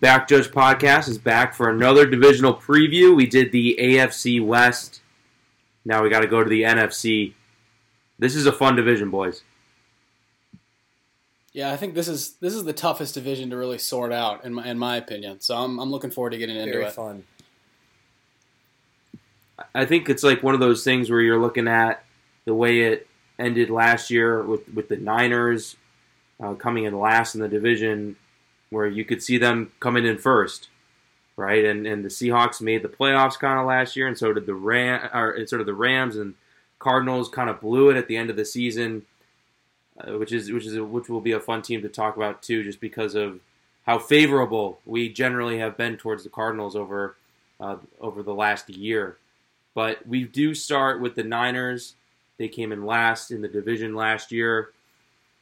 Back Judge Podcast is back for another divisional preview. We did the AFC West. Now we got to go to the NFC. This is a fun division, boys. Yeah, I think this is this is the toughest division to really sort out, in my in my opinion. So I'm I'm looking forward to getting into Very it. fun. I think it's like one of those things where you're looking at the way it ended last year with, with the Niners uh, coming in last in the division, where you could see them coming in first, right? And and the Seahawks made the playoffs kind of last year, and so did the Ram, or sort of the Rams and Cardinals kind of blew it at the end of the season, uh, which is which is a, which will be a fun team to talk about too, just because of how favorable we generally have been towards the Cardinals over uh, over the last year. But we do start with the Niners. They came in last in the division last year,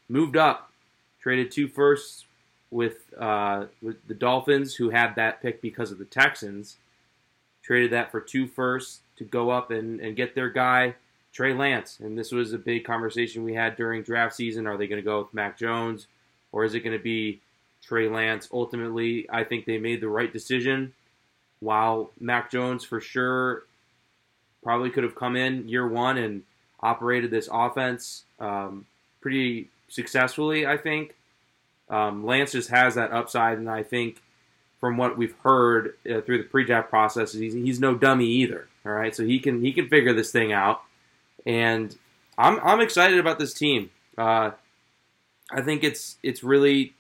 moved up, traded two firsts with uh, with the Dolphins, who had that pick because of the Texans. Traded that for two firsts to go up and, and get their guy Trey Lance. And this was a big conversation we had during draft season. Are they going to go with Mac Jones, or is it going to be Trey Lance? Ultimately, I think they made the right decision. While Mac Jones for sure probably could have come in year one and operated this offense um, pretty successfully, I think. Um, Lance just has that upside, and I think from what we've heard uh, through the pre-draft process, he's, he's no dummy either. All right, so he can he can figure this thing out, and I'm I'm excited about this team. Uh, I think it's it's really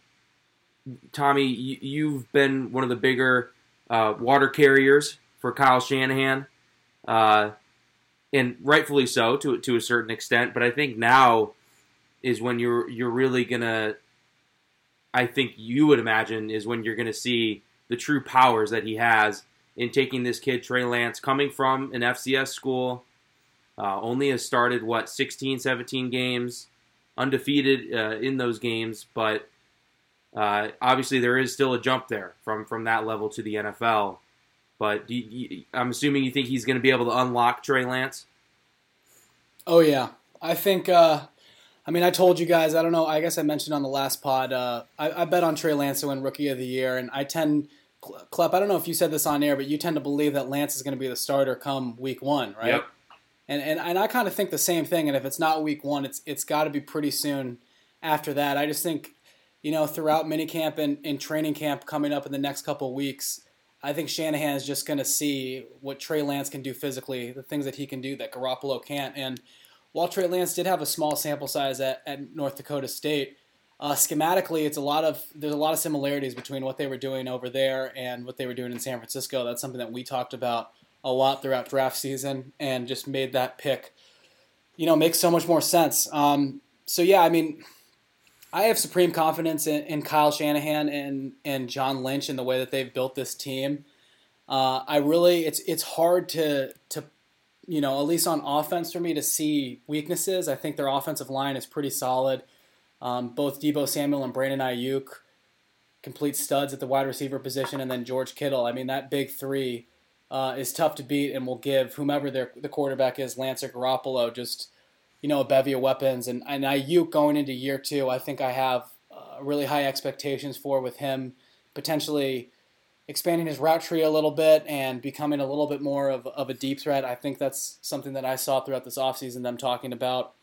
Tommy. You, you've been one of the bigger uh, water carriers for Kyle Shanahan, uh, and rightfully so to to a certain extent. But I think now is when you're you're really gonna. I think you would imagine is when you're gonna see the true powers that he has in taking this kid Trey Lance, coming from an FCS school, uh, only has started what 16, 17 games, undefeated uh, in those games, but uh, obviously there is still a jump there from from that level to the NFL. But do you, I'm assuming you think he's going to be able to unlock Trey Lance. Oh yeah, I think. Uh, I mean, I told you guys. I don't know. I guess I mentioned on the last pod. Uh, I, I bet on Trey Lance to win Rookie of the Year, and I tend. Klepp, I don't know if you said this on air, but you tend to believe that Lance is going to be the starter come week one, right? Yep. And and, and I kind of think the same thing. And if it's not week one, it's it's got to be pretty soon after that. I just think, you know, throughout minicamp and, and training camp coming up in the next couple weeks, I think Shanahan is just going to see what Trey Lance can do physically, the things that he can do that Garoppolo can't. And while Trey Lance did have a small sample size at, at North Dakota State, uh, schematically, it's a lot of there's a lot of similarities between what they were doing over there and what they were doing in San Francisco. That's something that we talked about a lot throughout draft season, and just made that pick, you know, make so much more sense. Um, so yeah, I mean, I have supreme confidence in, in Kyle Shanahan and and John Lynch and the way that they've built this team. Uh, I really, it's it's hard to to you know, at least on offense for me to see weaknesses. I think their offensive line is pretty solid. Um, both Deebo Samuel and Brandon Aiyuk, complete studs at the wide receiver position, and then George Kittle. I mean, that big three uh, is tough to beat, and will give whomever their the quarterback is, Lance or Garoppolo, just you know a bevy of weapons. And and Aiyuk going into year two, I think I have uh, really high expectations for with him potentially expanding his route tree a little bit and becoming a little bit more of, of a deep threat. I think that's something that I saw throughout this offseason, them talking about.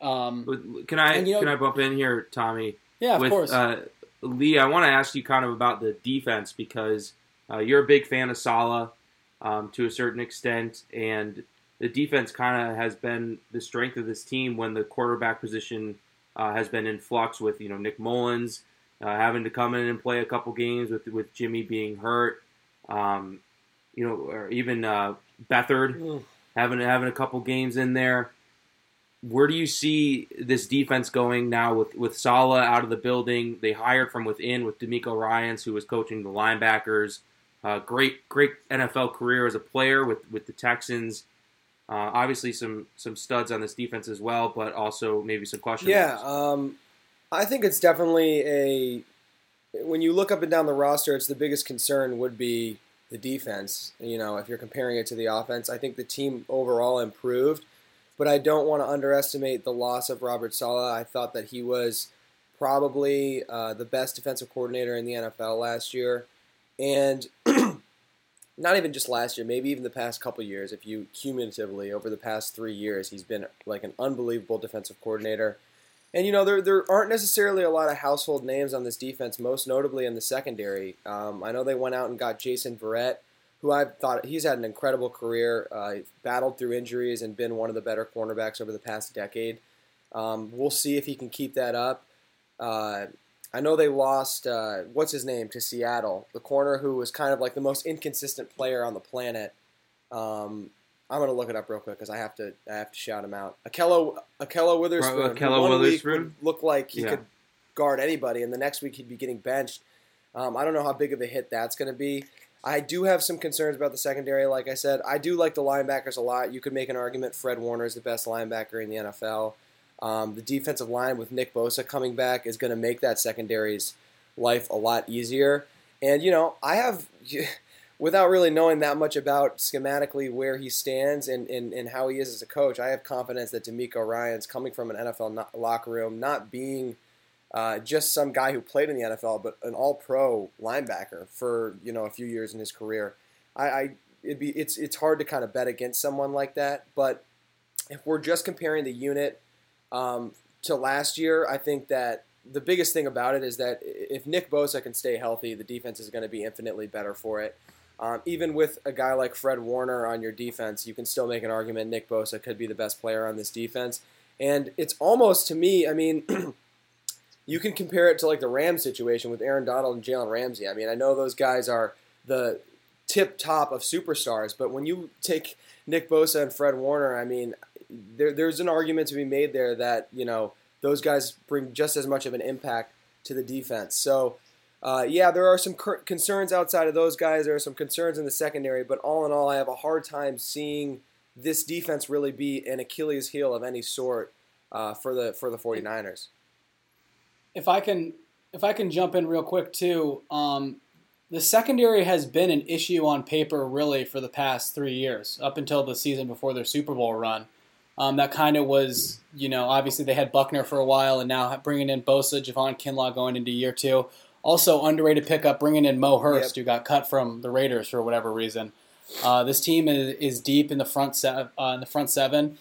Um, Can I And, you know- can I bump in here, Tommy? yeah, of with course. Uh, Lee, I want to ask you kind of about the defense because uh, you're a big fan of Saleh um, to a certain extent, and the defense kind of has been the strength of this team when the quarterback position uh, has been in flux with you know Nick Mullens uh, having to come in and play a couple games with with Jimmy being hurt, um, you know, or even uh, Beathard having having a couple games in there. Where do you see this defense going now with with Saleh out of the building? They hired from within with DeMeco Ryans, who was coaching the linebackers. Uh, great, great NFL career as a player with with the Texans. Uh, obviously, some some studs on this defense as well, but also maybe some questions. Yeah, um, I think it's definitely a. When you look up and down the roster, it's the biggest concern would be the defense. You know, if you're comparing it to the offense, I think the team overall improved, but I don't want to underestimate the loss of Robert Saleh. I thought that he was probably uh, the best defensive coordinator in the NFL last year. And not even just last year, maybe even the past couple years, if you cumulatively over the past three years, he's been like an unbelievable defensive coordinator. And you know there there aren't necessarily a lot of household names on this defense, most notably in the secondary. Um, I know they went out and got Jason Verrett, who I thought he's had an incredible career, uh, battled through injuries and been one of the better cornerbacks over the past decade. Um, we'll see if he can keep that up. Uh, I know they lost uh, what's his name to Seattle, the corner who was kind of like the most inconsistent player on the planet. Um, I'm gonna look it up real quick because I have to I have to shout him out. Ahkello Ahkello Witherspoon. Ahkello one Witherspoon? week would look like he Yeah. could guard anybody, and the next week he'd be getting benched. Um, I don't know how big of a hit that's going to be. I do have some concerns about the secondary. Like I said, I do like the linebackers a lot. You could make an argument Fred Warner is the best linebacker in the NFL. Um, the defensive line with Nick Bosa coming back is going to make that secondary's life a lot easier. And you know, I have, without really knowing that much about schematically where he stands and, and, and how he is as a coach, I have confidence that DeMeco Ryan's coming from an NFL locker room, not being uh, just some guy who played in the NFL, but an All-Pro linebacker for you know a few years in his career. I, I it'd be it's it's hard to kind of bet against someone like that, but if we're just comparing the unit um, to last year, I think that the biggest thing about it is that if Nick Bosa can stay healthy, the defense is going to be infinitely better for it. Um, even with a guy like Fred Warner on your defense, you can still make an argument Nick Bosa could be the best player on this defense. And it's almost to me, I mean, you can compare it to like the Rams situation with Aaron Donald and Jalen Ramsey. I mean, I know those guys are the tip top of superstars, but when you take Nick Bosa and Fred Warner, I mean, there, there's an argument to be made there that you know those guys bring just as much of an impact to the defense. So, uh, yeah, there are some cur- concerns outside of those guys. There are some concerns in the secondary, but all in all, I have a hard time seeing this defense really be an Achilles heel of any sort uh, for the for the 49ers. if I can if I can jump in real quick too, um, the secondary has been an issue on paper really for the past three years, up until the season before their Super Bowl run. Um, that kind of was, you know, obviously they had Buckner for a while, and now bringing in Bosa, Javon Kinlaw going into year two. Also underrated pickup, bringing in Mo Hurst, Yep. who got cut from the Raiders for whatever reason. Uh, this team is, is deep in the front se- uh, in the front seven.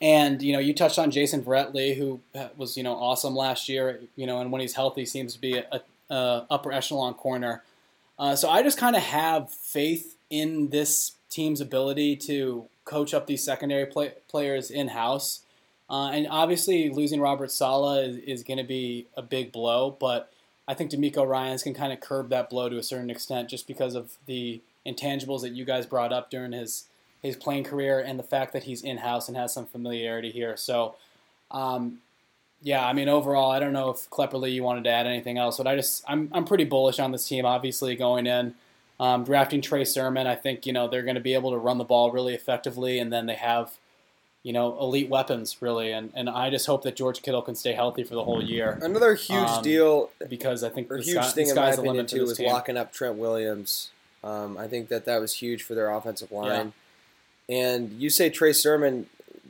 And you know, you touched on Jason Verrett who uh, was you know awesome last year. You know, and when he's healthy, seems to be a, a upper echelon corner. Uh, so I just kind of have faith in this team's ability to coach up these secondary play, players in house. Uh, and obviously, losing Robert Saleh is, is going to be a big blow, but I think DeMeco Ryan's can kind of curb that blow to a certain extent just because of the intangibles that you guys brought up during his his playing career and the fact that he's in house and has some familiarity here. So, um, yeah, I mean, overall, I don't know if Klepperly you wanted to add anything else, but I just I'm I'm pretty bullish on this team. Obviously, going in. Um, drafting Trey Sermon, I think you know they're going to be able to run the ball really effectively, and then they have, you know, elite weapons really, and and I just hope that George Kittle can stay healthy for the whole year Another huge Um, deal because I think the huge sky, thing the in my opinion too was team. locking up Trent Williams. Um, I think that that was huge for their offensive line. And you say Trey Sermon,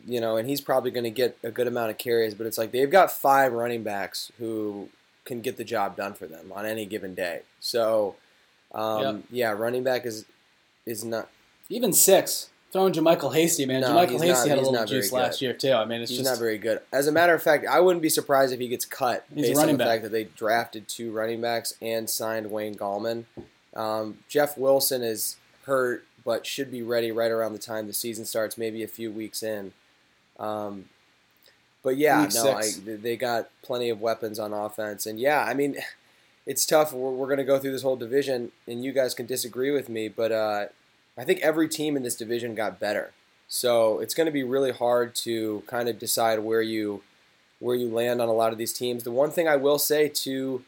you know, and he's probably going to get a good amount of carries, but it's like they've got five running backs who can get the job done for them on any given day. So, um, Yep. yeah, running back is is not Even six. Throwing JaMycal Hasty, man. No, JaMycal Hasty not- had a little juice last year too. I mean, it's he's just not very good. As a matter of fact, I wouldn't be surprised if he gets cut based on running the back. fact that they drafted two running backs and signed Wayne Gallman. Um, Jeff Wilson is hurt, but should be ready right around the time the season starts, maybe a few weeks in. Um, but yeah, Week no, I, they got plenty of weapons on offense, and yeah, I mean, it's tough. We're, we're going to go through this whole division, and you guys can disagree with me, but uh, I think every team in this division got better. So it's going to be really hard to kind of decide where you where you land on a lot of these teams. The one thing I will say to,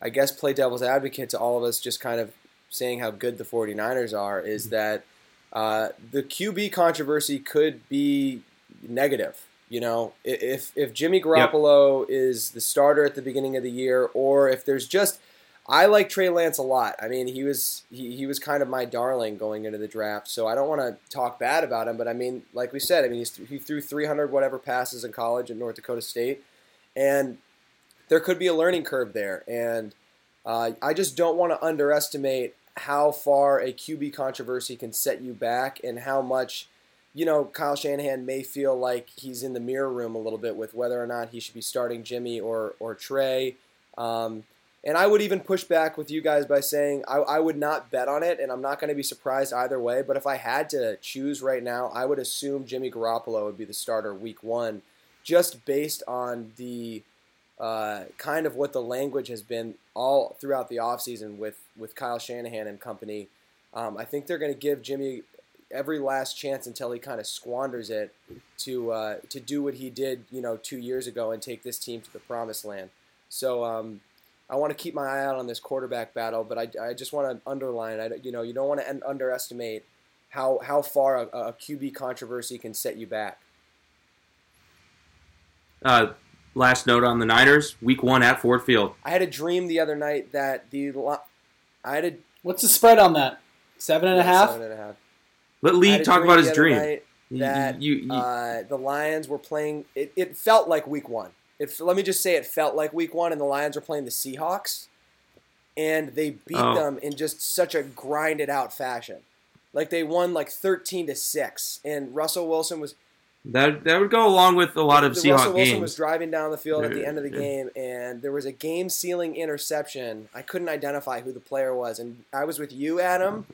I guess, play devil's advocate to all of us, just kind of saying how good the 49ers are, is that uh, the QB controversy could be negative. You know, if if Jimmy Garoppolo is the starter at the beginning of the year, or if there's just I like Trey Lance a lot. I mean, he was he, he was kind of my darling going into the draft. So I don't want to talk bad about him, but I mean, like we said, I mean, he's, he threw 300 whatever passes in college at North Dakota State, and there could be a learning curve there. And uh, I just don't want to underestimate how far a QB controversy can set you back and how much, you know, Kyle Shanahan may feel like he's in the mirror room a little bit with whether or not he should be starting Jimmy or, or Trey. Um, and I would even push back with you guys by saying I, I would not bet on it, and I'm not going to be surprised either way. But if I had to choose right now, I would assume Jimmy Garoppolo would be the starter week one, just based on the uh, kind of what the language has been all throughout the offseason with, with Kyle Shanahan and company. Um, I think they're going to give Jimmy every last chance until he kind of squanders it to uh, to do what he did, you know, two years ago and take this team to the promised land. So um, I want to keep my eye out on this quarterback battle, but I, I just want to underline, I, you know, you don't want to underestimate how how far a, a QB controversy can set you back. Uh, last note on the Niners: Week one at Ford Field. I had a dream the other night that the I had a what's the spread on that? Seven and a half. Seven and a half. Let Lee talk about his dream. That you, you, uh, the Lions were playing. It, it felt like Week one. It, let me just say, it felt like Week one, and the Lions were playing the Seahawks, and they beat oh. them in just such a grinded out fashion. Like they won like thirteen to six, and Russell Wilson was that that would go along with a lot of the, Seahawks Russell Wilson games. was driving down the field at the end of the game, and there was a game-sealing interception. I couldn't identify who the player was, and I was with you, Adam,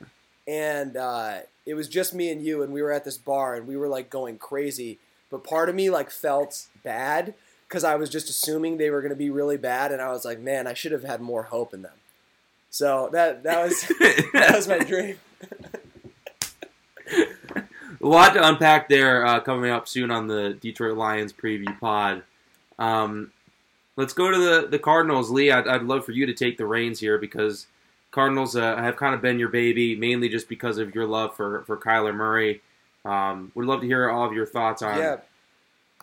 and uh, it was just me and you, and we were at this bar, and we were like going crazy. But part of me like felt bad because I was just assuming they were going to be really bad, and I was like, man, I should have had more hope in them. So that that was that was my dream. a lot to unpack there uh, coming up soon on the Detroit Lions preview pod. Um, let's go to the, the Cardinals. Lee, I'd, I'd, love for you to take the reins here because Cardinals uh, have kind of been your baby, mainly just because of your love for, for Kyler Murray. Um, would love to hear all of your thoughts on yeah.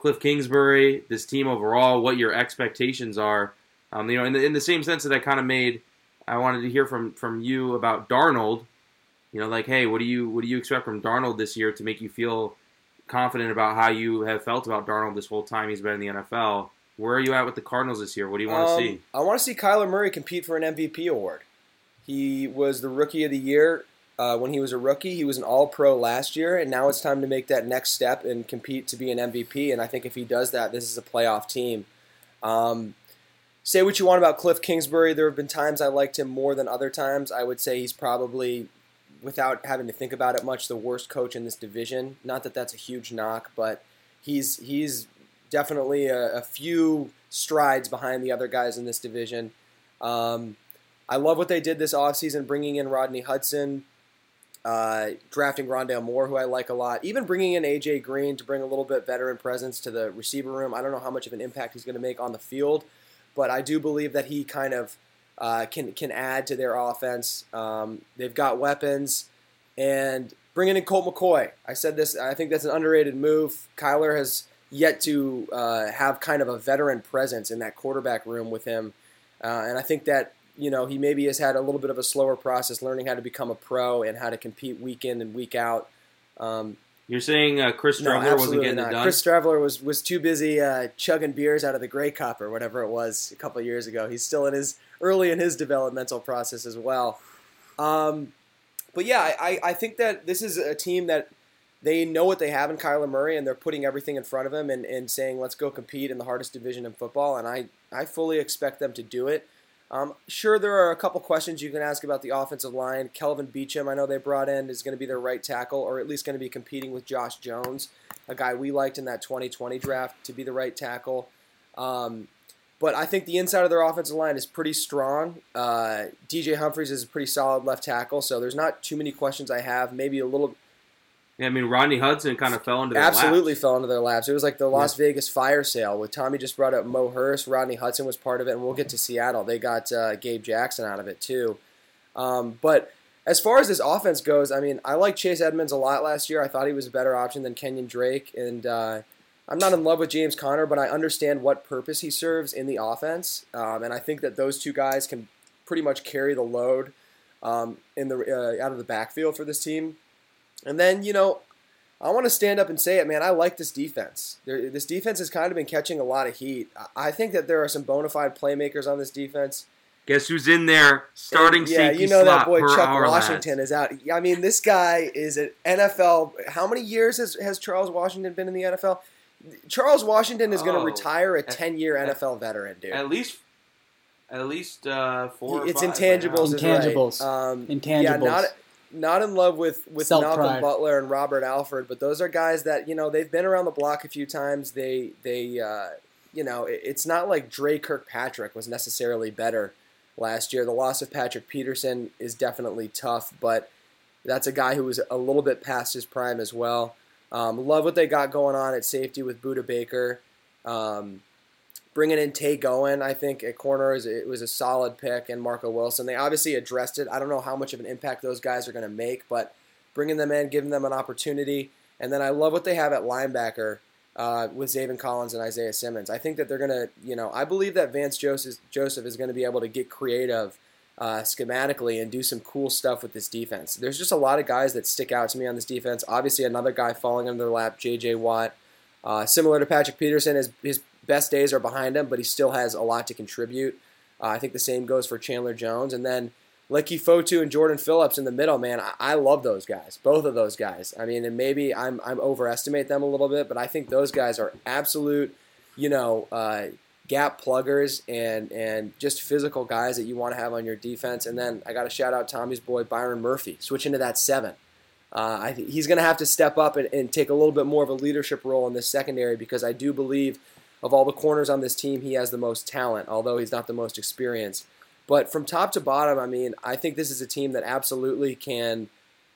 Kliff Kingsbury, this team overall, what your expectations are. Um, you know, in the, in the same sense that I kind of made, I wanted to hear from, from you about Darnold you know, like, hey, what do you what do you expect from Darnold this year to make you feel confident about how you have felt about Darnold this whole time he's been in the NFL? Where are you at with the Cardinals this year? What do you want um, to see? I want to see Kyler Murray compete for an MVP award. He was the rookie of the year uh, when he was a rookie. He was an All Pro last year, and now it's time to make that next step and compete to be an MVP. And I think if he does that, this is a playoff team. Um, say what you want about Kliff Kingsbury. There have been times I liked him more than other times. I would say he's probably without having to think about it much, the worst coach in this division. Not that that's a huge knock, but he's he's definitely a, a few strides behind the other guys in this division. Um, I love what they did this offseason, bringing in Rodney Hudson, uh, drafting Rondale Moore, who I like a lot, even bringing in AJ Green to bring a little bit veteran presence to the receiver room. I don't know how much of an impact he's going to make on the field, but I do believe that he kind of uh, can can add to their offense. Um, they've got weapons, and bringing in Colt McCoy. I said this. I think that's an underrated move. Kyler has yet to uh, have kind of a veteran presence in that quarterback room with him, uh, and I think that you know he maybe has had a little bit of a slower process learning how to become a pro and how to compete week in and week out. Um, you're saying uh, Chris Streveler no, wasn't getting not. it done? Chris Streveler was, was too busy uh, chugging beers out of the Grey Cup or whatever it was a couple years ago. He's still in his early in his developmental process as well. Um, but yeah, I, I think that this is a team that they know what they have in Kyler Murray and they're putting everything in front of him and, and saying, let's go compete in the hardest division in football. And I, I fully expect them to do it. Um, sure, there are a couple questions you can ask about the offensive line. Kelvin Beachum, I know they brought in, is going to be their right tackle, or at least going to be competing with Josh Jones, a guy we liked in that 2020 draft to be the right tackle. Um, but I think the inside of their offensive line is pretty strong. Uh, DJ Humphries is a pretty solid left tackle, so there's not too many questions I have. Maybe a little yeah, I mean, Rodney Hudson kind of fell into their absolutely laps. fell into their laps. It was like the Las yeah. Vegas fire sale with Tommy just brought up Mo Hurst. Rodney Hudson was part of it, and we'll get to Seattle. They got uh, Gabe Jackson out of it too. Um, but as far as this offense goes, I mean, I like Chase Edmonds a lot last year. I thought he was a better option than Kenyon Drake, and uh, I'm not in love with James Conner, but I understand what purpose he serves in the offense, um, and I think that those two guys can pretty much carry the load um, in the uh, out of the backfield for this team. And then you know, I want to stand up and say it, man. I like this defense. There, this defense has kind of been catching a lot of heat. I think that there are some bona fide playmakers on this defense. Guess who's in there? Starting yeah, safety you know that boy Chuck Washington lads. is out. I mean, this guy is an NFL. How many years has, has Charles Washington been in the NFL? Charles Washington is going to Oh, retire a at- ten-year at- NFL veteran, dude. At least, at least uh, four. or it's five intangibles. now. is Intangibles. right. Um, Intangibles. Yeah, not not in love with with Self-pride. Malcolm Butler and Robert Alford, but those are guys that you know they've been around the block a few times. They they uh, you know it- it's not like Dre Kirkpatrick was necessarily better last year. The loss of Patrick Peterson is definitely tough, but that's a guy who was a little bit past his prime as well. Um, love what they got going on at safety with Budda Baker. Um, bringing in Tay Gowan, I think at corner it was a solid pick, and Marco Wilson. They obviously addressed it. I don't know how much of an impact those guys are going to make, but bringing them in, giving them an opportunity, and then I love what they have at linebacker uh, with Zaven Collins and Isaiah Simmons. I think that they're going to, you know, I believe that Vance Joseph Joseph is going to be able to get creative. Uh, schematically and do some cool stuff with this defense. There's just a lot of guys that stick out to me on this defense. Obviously, another guy falling under their lap, J.J. Watt. Uh, similar to Patrick Peterson, his, his best days are behind him, but he still has a lot to contribute. Uh, I think the same goes for Chandler Jones. And then Leki Fotu and Jordan Phillips in the middle, man, I, I love those guys, both of those guys. I mean, and maybe I'm, I'm overestimate them a little bit, but I think those guys are absolute, you know, uh, gap pluggers and and just physical guys that you want to have on your defense. And then I got to shout out Tommy's boy Byron Murphy, switching to that seven. Uh, I think he's going to have to step up and, and take a little bit more of a leadership role in this secondary because I do believe of all the corners on this team, he has the most talent, although he's not the most experienced. But from top to bottom, I mean, I think this is a team that absolutely can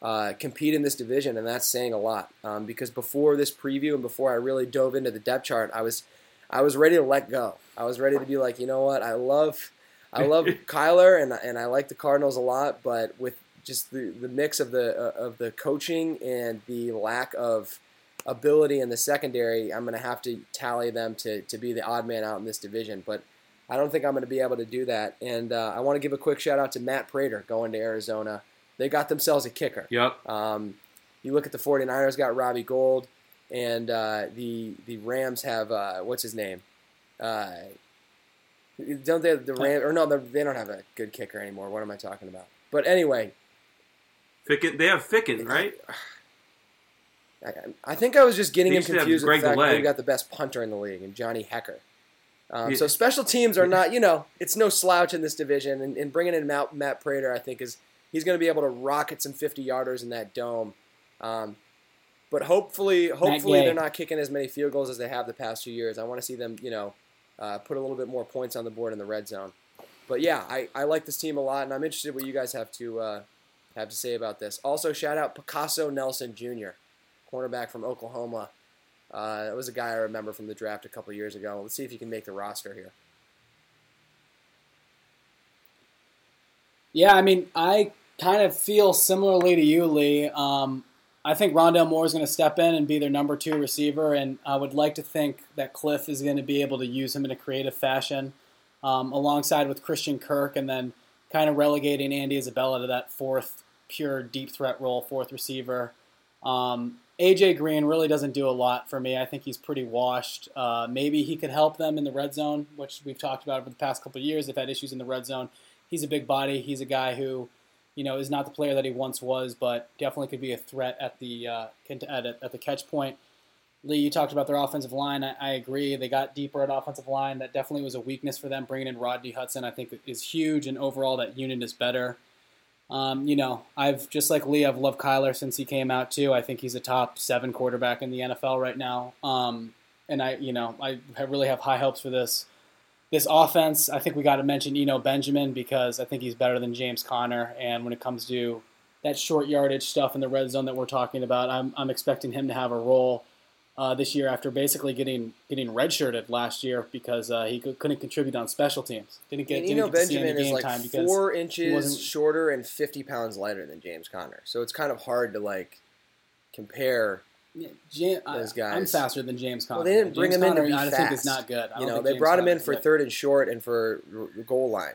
uh, compete in this division, and that's saying a lot. Um, because before this preview and before I really dove into the depth chart, I was I was ready to let go. I was ready to be like, you know what, I love I love Kyler and and I like the Cardinals a lot, but with just the, the mix of the uh, of the coaching and the lack of ability in the secondary, I'm going to have to tally them to, to be the odd man out in this division. But I don't think I'm going to be able to do that. And uh, I want to give a quick shout out to Matt Prater going to Arizona. They got themselves a kicker. Yep. Um, you look at the 49ers, got Robbie Gould, and uh, the the Rams have uh, what's his name? Uh, don't they the Rams or no? They don't have a good kicker anymore. What am I talking about? But anyway, Ficken, they have Ficken, right? I, I think I was just getting They him used to have confused with the fact that Deleg. we got the best punter in the league and Johnny Hekker. Um, Yeah. So special teams are not, you know, it's no slouch in this division. And, and bringing in Matt, Matt Prater, I think is he's going to be able to rocket some 50 yarders in that dome. Um, but hopefully, hopefully they're not kicking as many field goals as they have the past few years. I want to see them, you know, uh, put a little bit more points on the board in the red zone. But yeah, I, I like this team a lot, and I'm interested what you guys have to uh, have to say about this. Also, shout out Picasso Nelson Jr., cornerback from Oklahoma. Uh, that was a guy I remember from the draft a couple years ago. Let's see if he can make the roster here. Yeah, I mean, I kind of feel similarly to you, Lee. Um, I think Rondale Moore is going to step in and be their number two receiver, and I would like to think that Kliff is going to be able to use him in a creative fashion, um, alongside with Christian Kirk, and then kind of relegating Andy Isabella to that fourth pure deep threat role, fourth receiver. Um, AJ Green really doesn't do a lot for me. I think he's pretty washed. Uh, maybe he could help them in the red zone, which we've talked about over the past couple of years. They've had issues in the red zone. He's a big body. He's a guy who, you know, is not the player that he once was, but definitely could be a threat at the uh, at, at the catch point. Lee, you talked about their offensive line. I, I agree. They got deeper at offensive line. That definitely was a weakness for them. Bringing in Rodney Hudson, I think, is huge, and overall that unit is better. Um, you know, I've just like Lee, I've loved Kyler since he came out too. I think he's a top seven quarterback in the NFL right now. Um, and I, you know, I really have high hopes for this this offense. I think we got to mention Eno Benjamin because I think he's better than James Conner. And when it comes to that short yardage stuff in the red zone that we're talking about, I'm, I'm expecting him to have a role uh, this year after basically getting getting redshirted last year because uh, he cou- couldn't contribute on special teams. Didn't get And didn't Eno get to see any Benjamin is like four he inches shorter and 50 pounds lighter than James Conner. So it's kind of hard to like compare. Yeah, Ja- I- those I'm faster than James Conner. Well, they didn't bring James him in to be I fast. think is not good. I You know, they James brought him in for good. third and short and for goal line.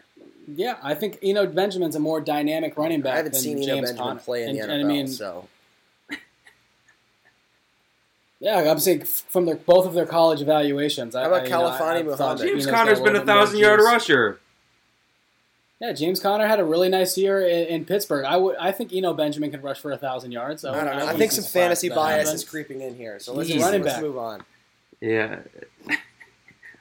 Yeah, I think Eno Benjamin's a more dynamic running back. I haven't than seen Eno James Benjamin Conner. play in and, the NFL. and I mean, so yeah, I'm saying from their both of their college evaluations. How about I, you know, I- Khalfani I thought Muhammad? James Eno's got Conner's a been a little bit more thousand yard juice. rusher. Yeah, James Conner had a really nice year in, in Pittsburgh. I would, I think Eno Benjamin can rush for a thousand yards. I don't know. I think some fantasy bias happened. is creeping in here. So let's, He's just, running let's back. move on. Yeah.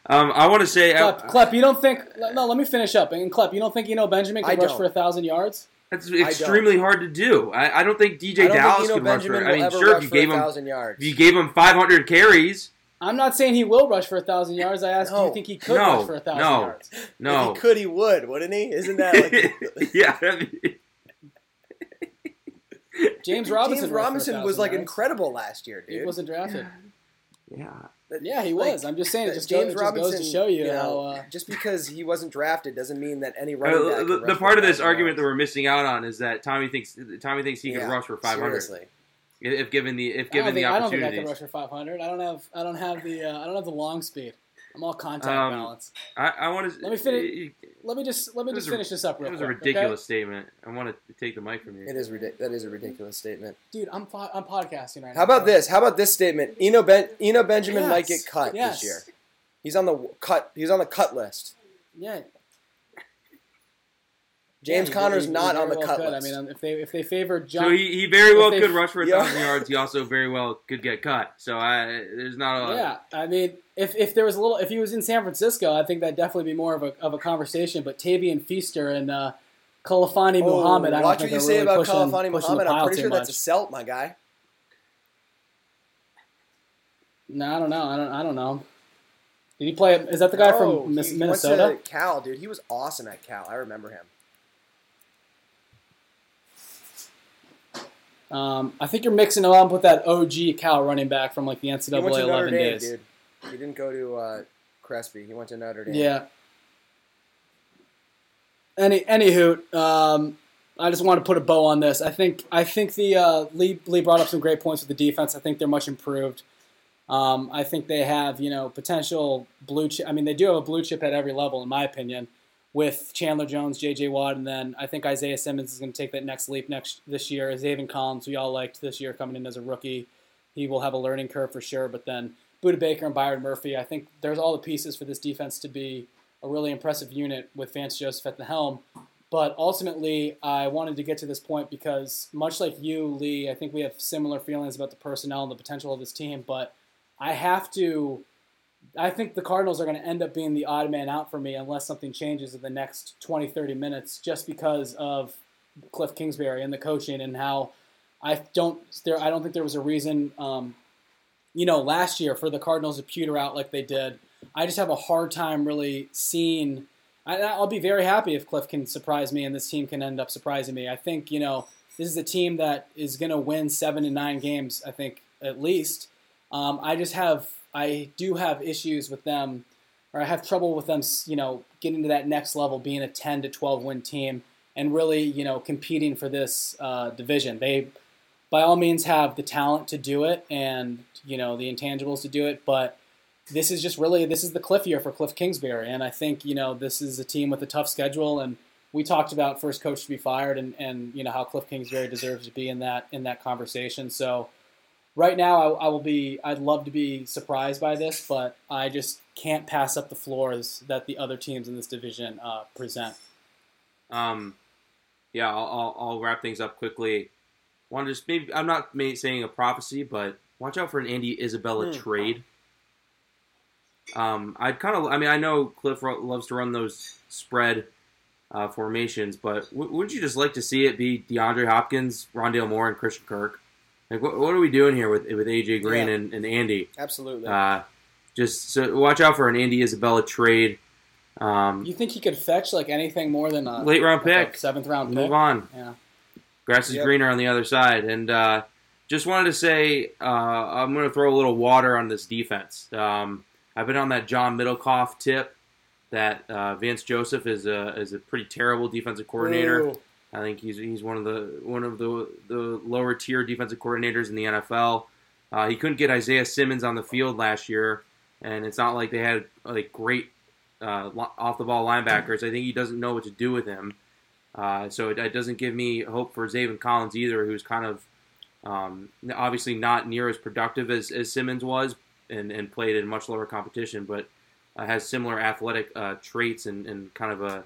um, I want to say uh, Klep, Klep, you don't think? No, let me finish up. And Klep, you don't think Eno Benjamin I could rush don't. for a thousand yards? That's extremely hard to do. I, I don't think DJ I don't Dallas think Eno can rush Benjamin for. will I mean, sure, if you gave him thousand yards. if you gave him 500 carries, I'm not saying he will rush for a thousand yards. I asked, do you think he could No. rush for a thousand No. yards? no. If he could, he would, wouldn't he? Isn't that like yeah. James Robinson. James Robinson was like yards. incredible last year, He wasn't drafted. yeah. Yeah, he Like, was. I'm just saying, it just, go, it James just Robinson goes to show you, know, how. Uh, just because he wasn't drafted doesn't mean that any Uh, running back. the, the part of this 1,000 argument that we're missing out on is that Tommy thinks Tommy thinks he Yeah, could rush for 500 Seriously. if if given the if I don't, given the think, I don't think I could opportunities. rush for 500. I don't have. I don't have the. Uh, I don't have the long speed. I'm all contact Um, balance. I, I want to Let me finish- Let me just let me just was a- finish this up Real That real was a quick. ridiculous statement. I want to take the mic from you. It is ridiculous. That is a ridiculous statement. dude. I'm po- I'm podcasting right now. How about this? How about this statement? Eno ben- Eno Benjamin might get cut Yes. this year. He's on the cut. He's on the cut list. Yeah. James Yeah, he- Conner's he- he not very on the well cut could. list. I mean, um, if they if they favor John, So he, he very well if they- could rush for a Yeah. thousand yards. He also very well could get cut. So I there's not a yeah. I mean, if if there was a little, if he was in San Francisco, I think that'd definitely be more of a of a conversation. But Tavian Feaster and uh, Khalfani Oh, Muhammad, I don't watch think what you say really about pushing, Khalfani pushing Muhammad. I'm pretty too sure that's a much. Celt, my guy. No, I don't know. I don't. I don't know. Did he play? Is that the guy No, from he- Mis- he went Minnesota? to Cal, dude. He was awesome at Cal. I remember him. Um, I think you're mixing him up with that OG Cal running back from like the He NCAA Notre 11 Dame, days. dude. He didn't go to uh, Crespi. He went to Notre Dame. Yeah. Any anywho, um, I just want to put a bow on this. I think I think the uh, Lee Lee brought up some great points with the defense. I think they're much improved. Um, I think they have you know potential blue chip. I mean, they do have a blue chip at every level, in my opinion, with Chandler Jones, J.J. Watt, and then I think Isaiah Simmons is going to take that next leap next this year. Zaven Collins, we all liked this year coming in as a rookie. He will have a learning curve for sure, but then Budda Baker and Byron Murphy. I think there's all the pieces for this defense to be a really impressive unit with Vance Joseph at the helm. But ultimately, I wanted to get to this point because, much like you, Lee, I think we have similar feelings about the personnel and the potential of this team. But I have to, I think the Cardinals are going to end up being the odd man out for me unless something changes in the next 20, 30 minutes just because of Kliff Kingsbury and the coaching and how I don't, there, I don't think there was a reason, um, you know, last year for the Cardinals to pewter out like they did. I just have a hard time really seeing. I, I'll be very happy if Kliff can surprise me and this team can end up surprising me. I think you know this is a team that is going to win seven and nine games. I think at least. Um, I just have I do have issues with them, or I have trouble with them. You know, getting to that next level, being a ten to twelve win team, and really you know competing for this uh, division. They by all means have the talent to do it, and you know the intangibles to do it, but this is just really this is the cliff year for Kliff Kingsbury, and I think you know this is a team with a tough schedule, and we talked about first coach to be fired, and, and you know how Kliff Kingsbury deserves to be in that in that conversation. So right now, I, I will be I'd love to be surprised by this, but I just can't pass up the floors that the other teams in this division uh, present. Um, yeah, I'll, I'll, I'll wrap things up quickly. Want to just maybe I'm not ma- saying a prophecy, but watch out for an Andy Isabella Hmm. trade. Um, I'd kind of, I mean, I know Kliff ro- loves to run those spread uh, formations, but w- wouldn't you just like to see it be DeAndre Hopkins, Rondale Moore, and Christian Kirk? Like, what, what are we doing here with with AJ Green Yeah. and, and Andy? Absolutely. Uh, just so watch out for an Andy Isabella trade. Um, You think he could fetch like anything more than a late round like pick. seventh round pick? Move on. Yeah. Grass is Yep. greener on the other side. And uh, just wanted to say, uh, I'm going to throw a little water on this defense. Um, I've been on that John Middlecoff tip that uh, Vance Joseph is a is a pretty terrible defensive coordinator. Ooh. I think he's he's one of the one of the the lower tier defensive coordinators in the NFL. Uh, he couldn't get Isaiah Simmons on the field last year, and it's not like they had like great uh, off the ball linebackers. I think he doesn't know what to do with him. Uh, so it, it doesn't give me hope for Zaven Collins either, who's kind of um, obviously not near as productive as, as Simmons was and, and played in much lower competition, but uh, has similar athletic uh, traits and, and kind of a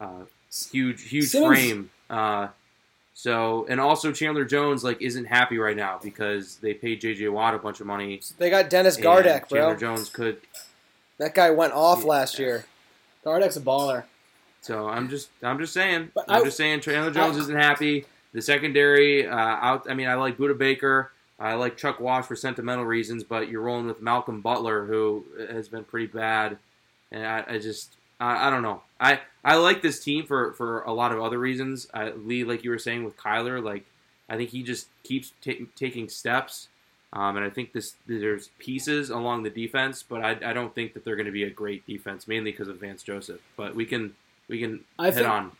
uh, huge, huge Simmons- frame. Uh, so, and also Chandler Jones like isn't happy right now because they paid J.J. Watt a bunch of money. They got Dennis Gardeck, bro. Chandler Jones could. That guy went off Yeah. last year. Gardeck's a baller. So I'm just, I'm just saying, But I'm I- just saying Chandler Jones I- isn't happy. The secondary uh, out. I mean, I like Budda Baker. I like Chuck Wash for sentimental reasons, but you're rolling with Malcolm Butler, who has been pretty bad, and I, I just, I, I don't know. I, I like this team for, for a lot of other reasons. Uh, Lee, like you were saying with Kyler, like I think he just keeps ta- taking steps, um, and I think this there's pieces along the defense, but I, I don't think that they're going to be a great defense, mainly because of Vance Joseph. But we can we can I head think- on.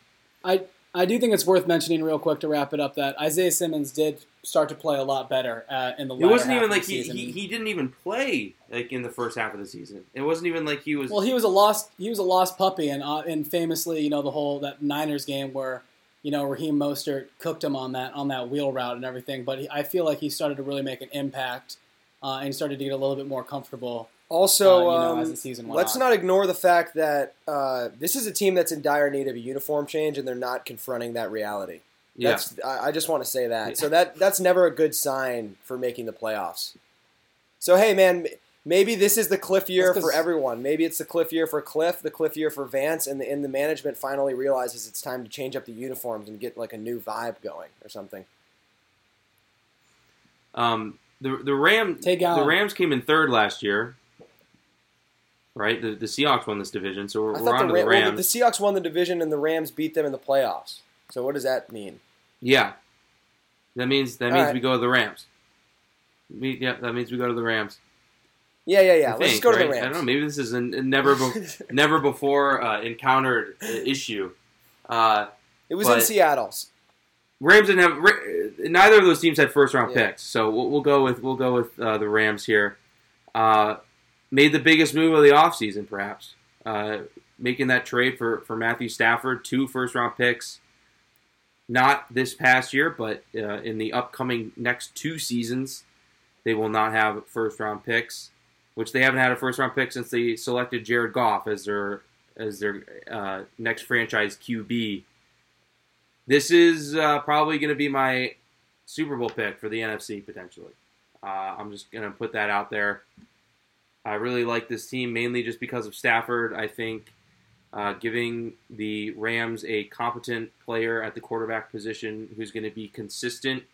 I I do think it's worth mentioning real quick to wrap it up that Isaiah Simmons did start to play a lot better uh, in the. It wasn't even like he, he he didn't even play like in the first half of the season. It wasn't even like he was. Well, he was a lost he was a lost puppy, and uh, and famously, you know, the whole that Niners game where you know Raheem Mostert cooked him on that on that wheel route and everything. But he, I feel like he started to really make an impact uh, and started to get a little bit more comfortable. Also, uh, you know, um, as the season let's on. not ignore the fact that uh, this is a team that's in dire need of a uniform change, and they're not confronting that reality. yeah, That's, I, I just want to say that. Yeah. So that that's never a good sign for making the playoffs. So hey, man, maybe this is the cliff year That's for 'cause- everyone. Maybe it's the cliff year for Kliff, the cliff year for Vance, and the and the management finally realizes it's time to change up the uniforms and get like a new vibe going or something. um, the the Ram the Rams came in third last year, right? The the Seahawks won this division, so we're, we're on the, to Ra- the well, Rams. the, the Seahawks won the division and the Rams beat them in the playoffs. So what does that mean? yeah, that means that All means right. we go to the Rams. We, yeah, that means we go to the Rams. Yeah, yeah, yeah. I Let's think, go to the? Rams. I don't know. Maybe this is a, a never be- never before uh, encountered uh, issue. Uh, It was in Seattle's. Rams didn't have. Ra- Neither of those teams had first round Yeah. picks, so we'll, we'll go with we'll go with uh, the Rams here. Uh, made the biggest move of the offseason, perhaps, uh, making that trade for for Matthew Stafford, two first round picks. Not this past year, but uh, in the upcoming next two seasons, they will not have first round picks, which they haven't had a first round pick since they selected Jared Goff as their as their uh, next franchise QB. This is uh, probably going to be my Super Bowl pick for the NFC potentially. Uh, I'm just going to put that out there. I really like this team mainly just because of Stafford. I think uh, giving the Rams a competent player at the quarterback position who's going to be consistent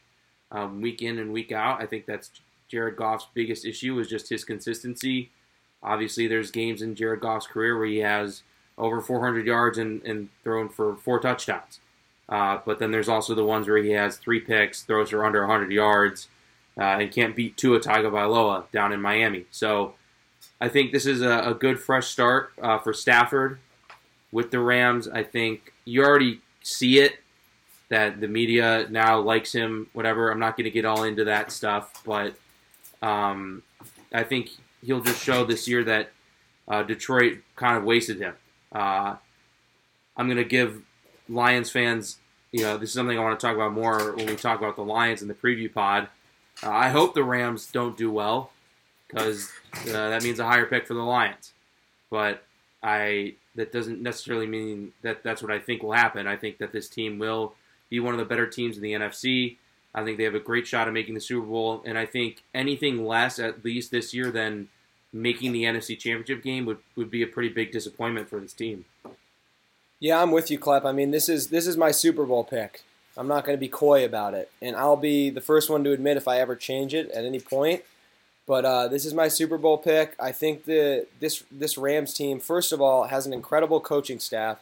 um, week in and week out. I think that's Jared Goff's biggest issue is just his consistency. Obviously, there's games in Jared Goff's career where he has over 400 yards and, and thrown for four touchdowns. Uh, but then there's also the ones where he has three picks, throws for under 100 yards, uh, and can't beat Tua Tagovailoa down in Miami. So I think this is a, a good fresh start uh, for Stafford with the Rams. I think you already see it that the media now likes him. Whatever. I'm not going to get all into that stuff, but um, I think he'll just show this year that uh, Detroit kind of wasted him. Uh, I'm going to give Lions fans, you know, this is something I want to talk about more when we talk about the Lions in the preview pod. Uh, I hope the Rams don't do well because uh, that means a higher pick for the Lions. But I that doesn't necessarily mean that that's what I think will happen. I think that this team will be one of the better teams in the NFC. I think they have a great shot at making the Super Bowl, and I think anything less, at least this year, than making the NFC Championship game would, would be a pretty big disappointment for this team. Yeah, I'm with you, Clep. I mean, this is this is my Super Bowl pick. I'm not going to be coy about it, and I'll be the first one to admit if I ever change it at any point. But uh, this is my Super Bowl pick. I think the this this Rams team, first of all, has an incredible coaching staff.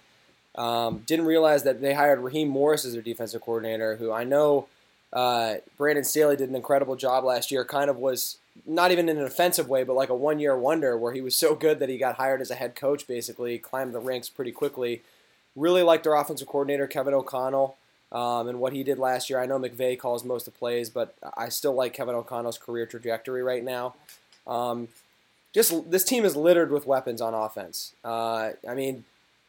Um, didn't realize that they hired Raheem Morris as their defensive coordinator, who I know uh, Brandon Staley did an incredible job last year. Kind of was not even in an offensive way, but like a one year wonder where he was so good that he got hired as a head coach. Basically, climbed the ranks pretty quickly. Really liked their offensive coordinator Kevin O'Connell um, and what he did last year. I know McVay calls most of the plays, but I still like Kevin O'Connell's career trajectory right now. Um, just this team is littered with weapons on offense. Uh, I mean,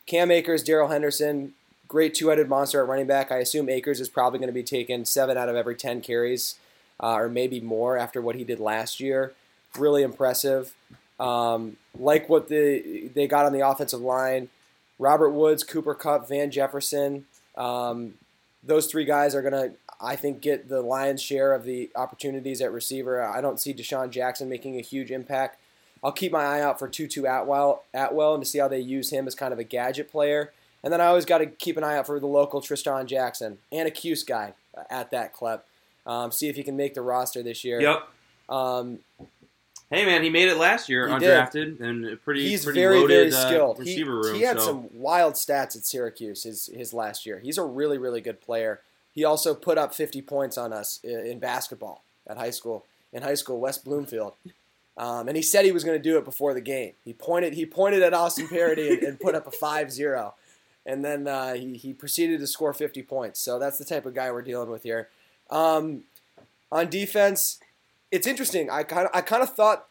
Cam Akers, Darrell Henderson, great two-headed monster at running back. I assume Akers is probably going to be taking seven out of every ten carries, uh, or maybe more after what he did last year. Really impressive. Um, like what the they got on the offensive line. Robert Woods, Cooper Kupp, Van Jefferson. Um, those three guys are going to, I think, get the lion's share of the opportunities at receiver. I don't see DeSean Jackson making a huge impact. I'll keep my eye out for Tutu Atwell, Atwell and to see how they use him as kind of a gadget player. And then I always got to keep an eye out for the local Trishton Jackson and a Cuse guy at that club. Um, see if he can make the roster this year. Yep. Um, hey man, he made it last year, He undrafted, and pretty he's pretty very loaded very uh, skilled. he, room. he had so. some wild stats at Syracuse his his last year. He's a really really good player. He also put up 50 points on us in basketball at high school. In high school, West Bloomfield. Um, and he said he was going to do it before the game. He pointed he pointed at Austin Parody and, and put up a 5-0. And then uh, he, he proceeded to score 50 points. So that's the type of guy we're dealing with here. Um, on defense, it's interesting. I kind of I kind of thought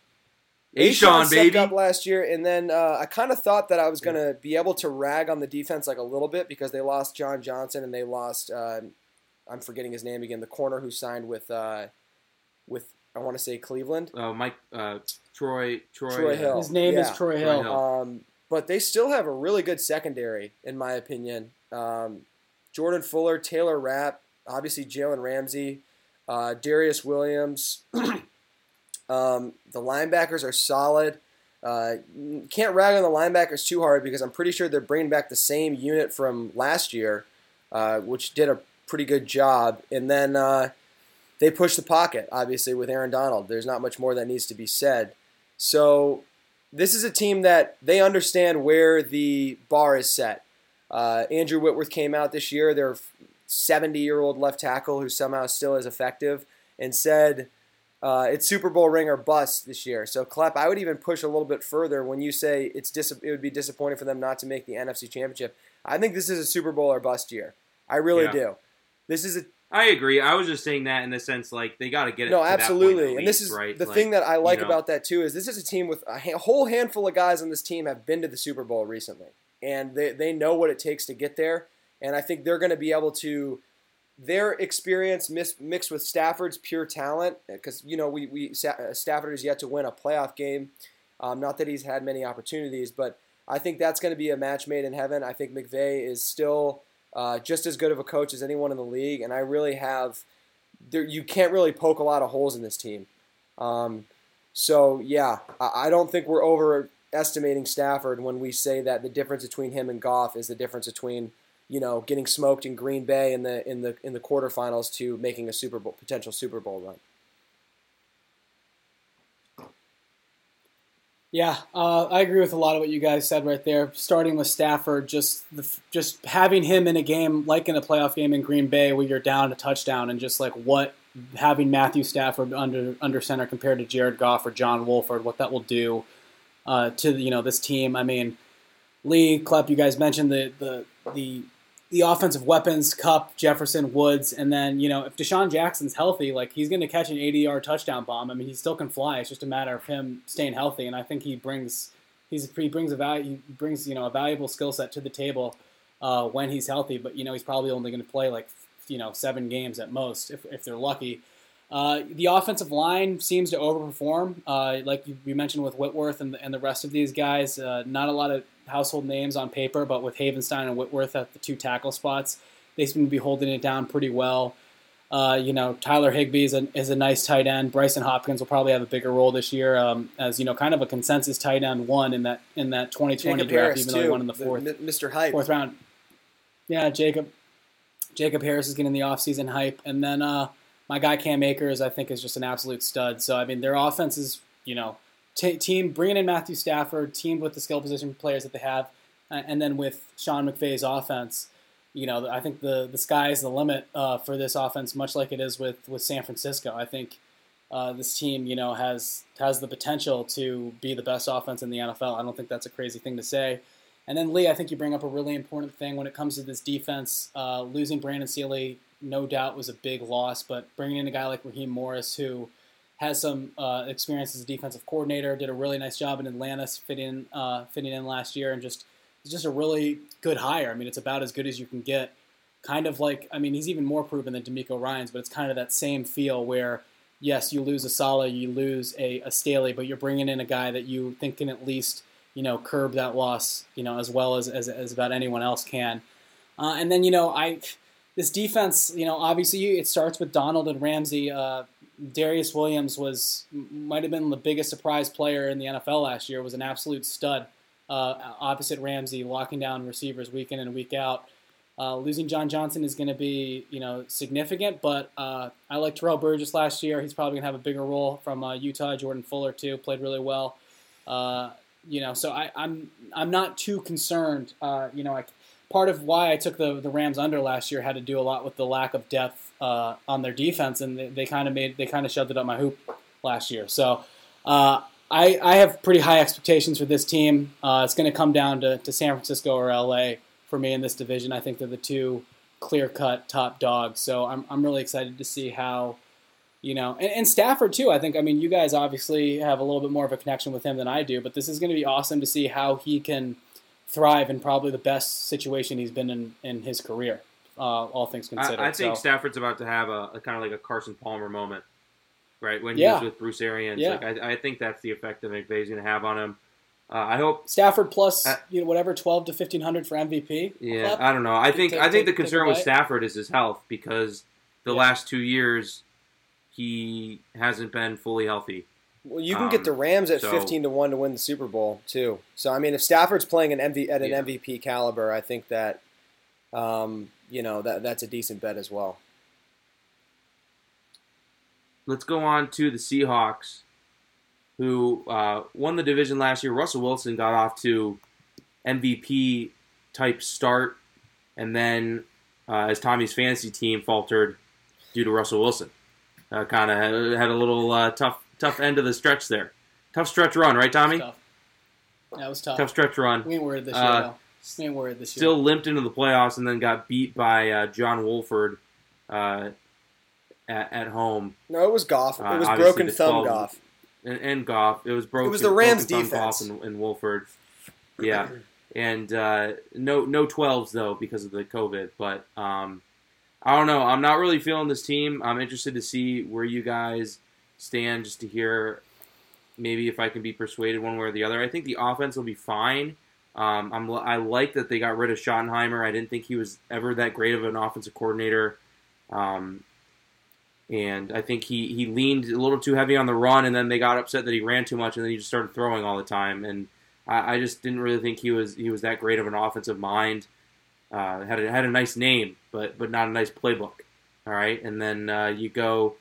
Ashawn, stepped baby. up last year, and then uh, I kind of thought that I was going to be able to rag on the defense like a little bit because they lost John Johnson and they lost uh, I'm forgetting his name again, the corner who signed with uh, with I want to say Cleveland. Uh, Mike, uh, Troy, Troy, Troy Hill. His name is Yeah. Troy Troy Hill. Hill. Um, but they still have a really good secondary, in my opinion. Um, Jordan Fuller, Taylor Rapp, obviously Jalen Ramsey, uh, Darious Williams. um, the linebackers are solid. Uh, can't rag on the linebackers too hard because I'm pretty sure they're bringing back the same unit from last year, uh, which did a pretty good job. And then uh, they push the pocket, obviously, with Aaron Donald. There's not much more that needs to be said. So this is a team that they understand where the bar is set. Uh, Andrew Whitworth came out this year, their 70 year old left tackle who somehow still is effective, and said uh, it's Super Bowl ring or bust this year. So, Klepp, I would even push a little bit further when you say it's dis- it would be disappointing for them not to make the NFC Championship. I think this is a Super Bowl or bust year. I really Yeah. do. This is a I agree. I was just saying that in the sense like they got to get it. no, to that point absolutely. at and this is right? the Like, thing that I like you know. about that too is this is a team with a ha- whole handful of guys on this team have been to the Super Bowl recently, and they they know what it takes to get there. And I think they're going to be able to their experience mixed with Stafford's pure talent, because you know we we uh, Stafford has yet to win a playoff game. Um, not that he's had many opportunities, but I think that's going to be a match made in heaven. I think McVay is still uh, just as good of a coach as anyone in the league, and I really have. There, you can't really poke a lot of holes in this team. Um, so yeah, I, I don't think we're overestimating Stafford when we say that the difference between him and Goff is the difference between you know getting smoked in Green Bay in the in the in the quarterfinals to making a Super Bowl potential Super Bowl run. Yeah, uh, I agree with a lot of what you guys said right there. Starting with Stafford, just the, just having him in a game like in a playoff game in Green Bay where you're down a touchdown, and just like what having Matthew Stafford under under center compared to Jared Goff or John Wolford, what that will do uh, to you know this team. I mean, Lee Klepp, you guys mentioned the the the the offensive weapons, Kupp, Jefferson, Woods, and then you know if DeSean Jackson's healthy, like he's going to catch an 80-yard touchdown bomb. I mean, he still can fly. It's just a matter of him staying healthy, and I think he brings he's he brings a value he brings you know a valuable skill set to the table uh, when he's healthy. But you know he's probably only going to play like you know seven games at most if if they're lucky. Uh, the offensive line seems to overperform, uh, like you, you mentioned with Whitworth and the, and the rest of these guys. Uh, not a lot of household names on paper, but with Havenstein and Whitworth at the two tackle spots, they seem to be holding it down pretty well. Uh, you know, Tyler Higbee is a, is a nice tight end. Brycen Hopkins will probably have a bigger role this year um, as you know, kind of a consensus tight end one in that in that 2020 Jacob draft, Harris even though he won in the fourth Mi- Mr. Hype. fourth round. Yeah, Jacob. Jacob Harris is getting the offseason hype, and then uh, my guy Cam Akers, I think, is just an absolute stud. So I mean, their offense is, you know, t- team bringing in Matthew Stafford, teamed with the skill position players that they have, uh, and then with Sean McVay's offense, you know, I think the the sky is the limit uh, for this offense, much like it is with with San Francisco. I think. Uh, this team, you know, has has the potential to be the best offense in the NFL. I don't think that's a crazy thing to say. And then Lee, I think you bring up a really important thing when it comes to this defense. Uh, losing Brandon Staley, no doubt, was a big loss, but bringing in a guy like Raheem Morris, who has some uh, experience as a defensive coordinator, did a really nice job in Atlanta, fitting uh, fitting in last year, and just just a really good hire. I mean, it's about as good as you can get. Kind of like, I mean, he's even more proven than DeMeco Ryans, but it's kind of that same feel where, yes, you lose a Saleh, you lose a, a Staley, but you're bringing in a guy that you think can at least you know, curb that loss, you know, as well as as, as about anyone else can. Uh, and then you know, I this defense, you know, obviously it starts with Donald and Ramsey. Uh, Darious Williams was might have been the biggest surprise player in the NFL last year. Was an absolute stud uh, opposite Ramsey, locking down receivers week in and week out. Uh, losing John Johnson is going to be, you know, significant, but uh, I like Terrell Burgess last year. He's probably going to have a bigger role from uh, Utah. Jordan Fuller too played really well. Uh, you know, so I, I'm I'm not too concerned. Uh, you know, I, part of why I took the the Rams under last year had to do a lot with the lack of depth uh, on their defense, and they, they kind of made they kind of shoved it up my hoop last year. So uh, I I have pretty high expectations for this team. Uh, it's going to come down to, to San Francisco or LA for me in this division. I think they're the two clear cut top dogs. So I'm I'm really excited to see how. You know, and, and Stafford too. I think. I mean, you guys obviously have a little bit more of a connection with him than I do, but this is going to be awesome to see how he can thrive in probably the best situation he's been in in his career, uh, all things considered. I, I think so, Stafford's about to have a, a kind of like a Carson Palmer moment, right? When he Yeah. was with Bruce Arians. Yeah. Like, I, I think that's the effect that McVay's going to have on him. Uh, I hope. Stafford plus Uh, you know whatever twelve to fifteen hundred for MVP. Yeah, Club? I don't know. I think Take- I think the take- take a concern with? Stafford is his health because the Yeah. last two years he hasn't been fully healthy. Well, you can Um, get the Rams at so- fifteen to one to win the Super Bowl too. So I mean, if Stafford's playing an MV, at an Yeah. MVP caliber, I think that um, you know that that's a decent bet as well. Let's go on to the Seahawks, who uh, won the division last year. Russell Wilson got off to MVP type start, and then uh, as Tommy's fantasy team faltered due to Russell Wilson, uh, kind of had, had a little uh, tough tough end of the stretch there. Tough stretch run, right, Tommy? Tough. That was tough. Tough stretch run. We ain't worried this Uh, year though. We ain't worried year. Still limped into the playoffs and then got beat by uh, John Wolford uh, at, at home. No, it was Goff. Uh, it was obviously broken thumb 12 Goff. and, and Goff. It was broken. It was the Rams' defense. Goff and, and Wolford. Yeah, and uh, no no twelves though because of the COVID. But um, I don't know. I'm not really feeling this team. I'm interested to see where you guys stand, just to hear maybe if I can be persuaded one way or the other. I think the offense will be fine. Um, I'm I like that they got rid of Schottenheimer. I didn't think he was ever that great of an offensive coordinator. Um, and I think he, he leaned a little too heavy on the run, and then they got upset that he ran too much, and then he just started throwing all the time. And I, I just didn't really think he was he was that great of an offensive mind. Uh, had a, had a nice name, but but not a nice playbook. All right, and then uh, you go.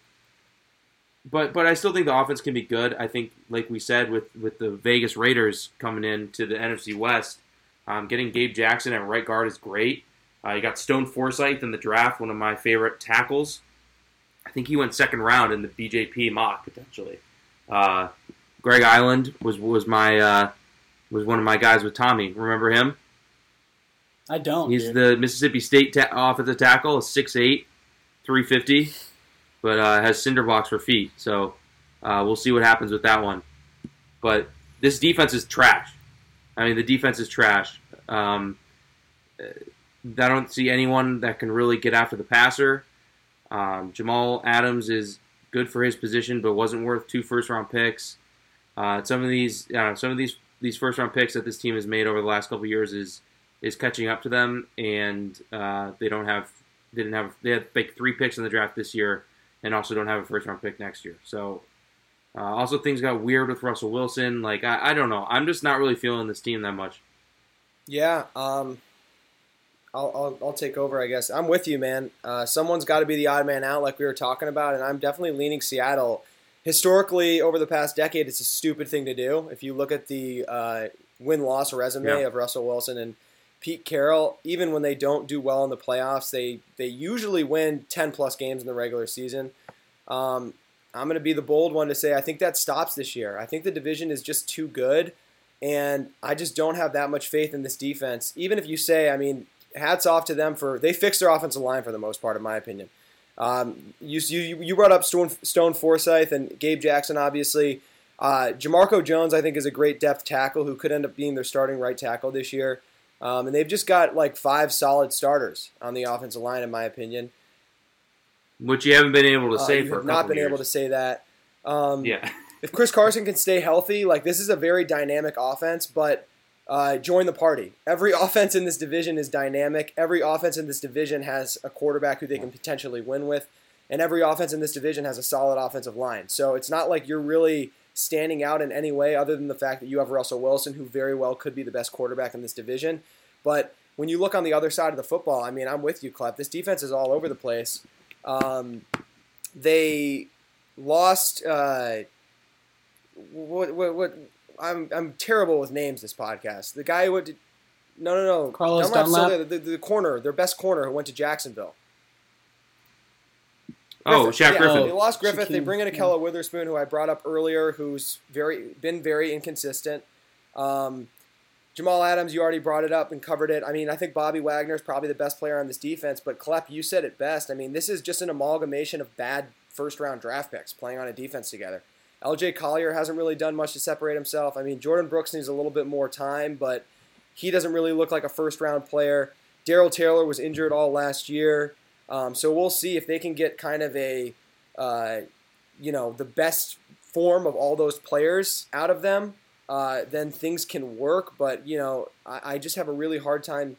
But but I still think the offense can be good. I think, like we said, with with the Vegas Raiders coming in to the NFC West, um, getting Gabe Jackson at right guard is great. Uh, you got Stone Forsythe in the draft, one of my favorite tackles. I think he went second round in the BJP mock potentially. Uh, Greg Eiland was was my uh, was one of my guys with Tommy. Remember him? I don't. He's dude. the Mississippi State ta- offensive tackle, 6'8", 350, but uh, has cinder blocks for feet. So uh, we'll see what happens with that one. But this defense is trash. I mean, the defense is trash. Um, I don't see anyone that can really get after the passer. Um, Jamal Adams is good for his position, but wasn't worth two first round picks. Uh, some of these, uh, some of these these first round picks that this team has made over the last couple years is is catching up to them, and uh, they don't have they didn't have they had like three picks in the draft this year, and also don't have a first round pick next year. So uh, also things got weird with Russell Wilson. Like I, I don't know, I'm just not really feeling this team that much. Yeah, um, I'll, I'll I'll take over. I guess I'm with you, man. Uh, someone's got to be the odd man out, like we were talking about, and I'm definitely leaning Seattle. Historically, over the past decade, it's a stupid thing to do. If you look at the uh, win loss resume Yeah. of Russell Wilson and Pete Carroll, even when they don't do well in the playoffs, they they usually win 10 plus games in the regular season. Um, I'm going to be the bold one to say I think that stops this year. I think the division is just too good, and I just don't have that much faith in this defense. Even if you say, I mean, hats off to them for they fixed their offensive line for the most part, in my opinion. Um, you, you you brought up Stone, Stone Forsythe and Gabe Jackson, obviously. Uh, Jamarco Jones, I think, is a great depth tackle who could end up being their starting right tackle this year. Um, and they've just got like five solid starters on the offensive line, in my opinion. Which you haven't been able to Uh, say you for a have couple not been years. able to say that. Um, Yeah, if Chris Carson can stay healthy, like this is a very dynamic offense, but uh, join the party. Every offense in this division is dynamic. Every offense in this division has a quarterback who they can potentially win with, and every offense in this division has a solid offensive line. So it's not like you're really standing out in any way other than the fact that you have Russell Wilson, who very well could be the best quarterback in this division. But when you look on the other side of the football, I mean, I'm with you, Clef. This defense is all over the place. Um, they lost. Uh, what, what, what? I'm, I'm terrible with names. This podcast. The guy who went to, no, no, no. Carlos Dunlap's still Dunlap? there. The, the corner, their best corner, who went to Jacksonville. Oh, Griffith, Shaq yeah, Griffin. They lost Griffith. They bring in yeah. Ahkello Witherspoon, who I brought up earlier, who's very been very inconsistent. Um, Jamal Adams, you already brought it up and covered it. I mean, I think Bobby Wagner is probably the best player on this defense, but Klepp, you said it best. I mean, this is just an amalgamation of bad first round draft picks playing on a defense together. LJ Collier hasn't really done much to separate himself. I mean, Jordyn Brooks needs a little bit more time, but he doesn't really look like a first round player. Darrell Taylor was injured all last year. Um, so we'll see if they can get kind of a, uh, you know, the best form of all those players out of them. Uh, then things can work. But you know, I, I just have a really hard time.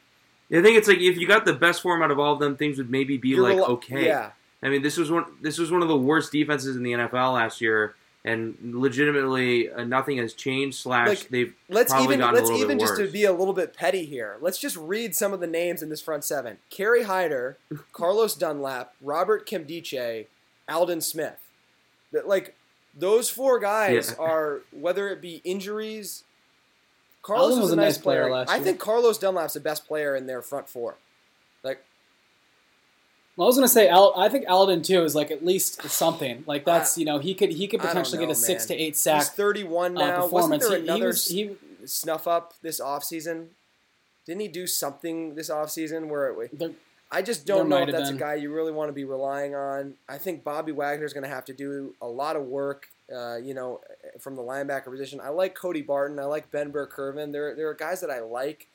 I think it's like if you got the best form out of all of them, things would maybe be You're like rel- okay. Yeah, I mean, this was one. This was one of the worst defenses in the NFL last year, and legitimately uh, nothing has changed. Slash, Like, they've let's probably even gotten a let's little even bit just to be a little bit petty here. Let's just read some of the names in this front seven: Kerry Hyder, Carlos Dunlap, Robert Nkemdiche, Aldon Smith. That like those four guys Yeah. are whether it be injuries. Carlos Aldon is was a a nice nice player player. last I think Carlos Dunlap's the best player in their front four. Well, I was gonna say, Al, I think Aldon too is like at least something. Like that's you know he could he could I don't potentially know, get a six man. to eight he's sack 31 uh, now. Wasn't performance. there He- he another was- he- snuff up this offseason? Didn't he do something this offseason where it, There- I just There don't know might if have that's been. a guy you really want to be relying on. I think Bobby Wagner's going to have to do a lot of work, uh, you know, from the linebacker position. I like Cody Barton. I like Ben Burr-Kirven. There, there are guys that I like.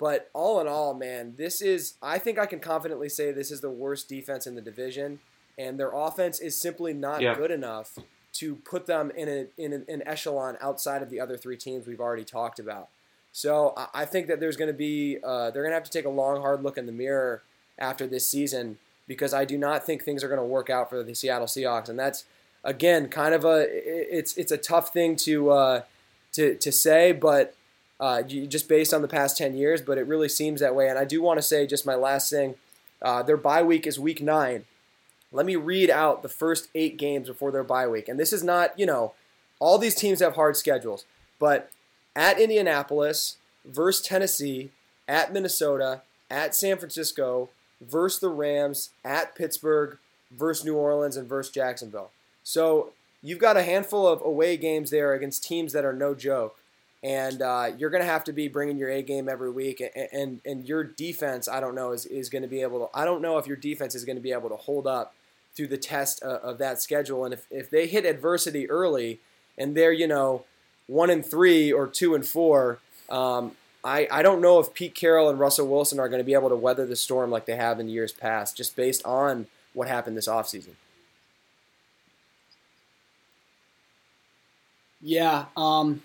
But all in all, man, this is, I think I can confidently say this is the worst defense in the division. And their offense is simply not Yeah. good enough to put them in, a, in an, an echelon outside of the other three teams we've already talked about. So I- I think that there's going to be, uh, they're going to have to take a long, hard look in the mirror after this season because I do not think things are going to work out for the Seattle Seahawks, and that's again kind of a it's it's a tough thing to uh, to to say, but uh, just based on the past ten years, but it really seems that way. And I do want to say just my last thing: uh, their bye week is week nine. Let me read out the first eight games before their bye week, and this is not you know all these teams have hard schedules, but at Indianapolis versus Tennessee, at Minnesota, at San Francisco, versus the Rams, at Pittsburgh, versus New Orleans, and versus Jacksonville. So you've got a handful of away games there against teams that are no joke. And uh, you're going to have to be bringing your A game every week, and, and and your defense, I don't know, is, is going to be able to. I don't know if your defense is going to be able to hold up through the test of, of that schedule. And if, if they hit adversity early, and they're you know one and three or two and four, um, I, I don't know if Pete Carroll and Russell Wilson are going to be able to weather the storm like they have in years past, just based on what happened this offseason. Yeah, um,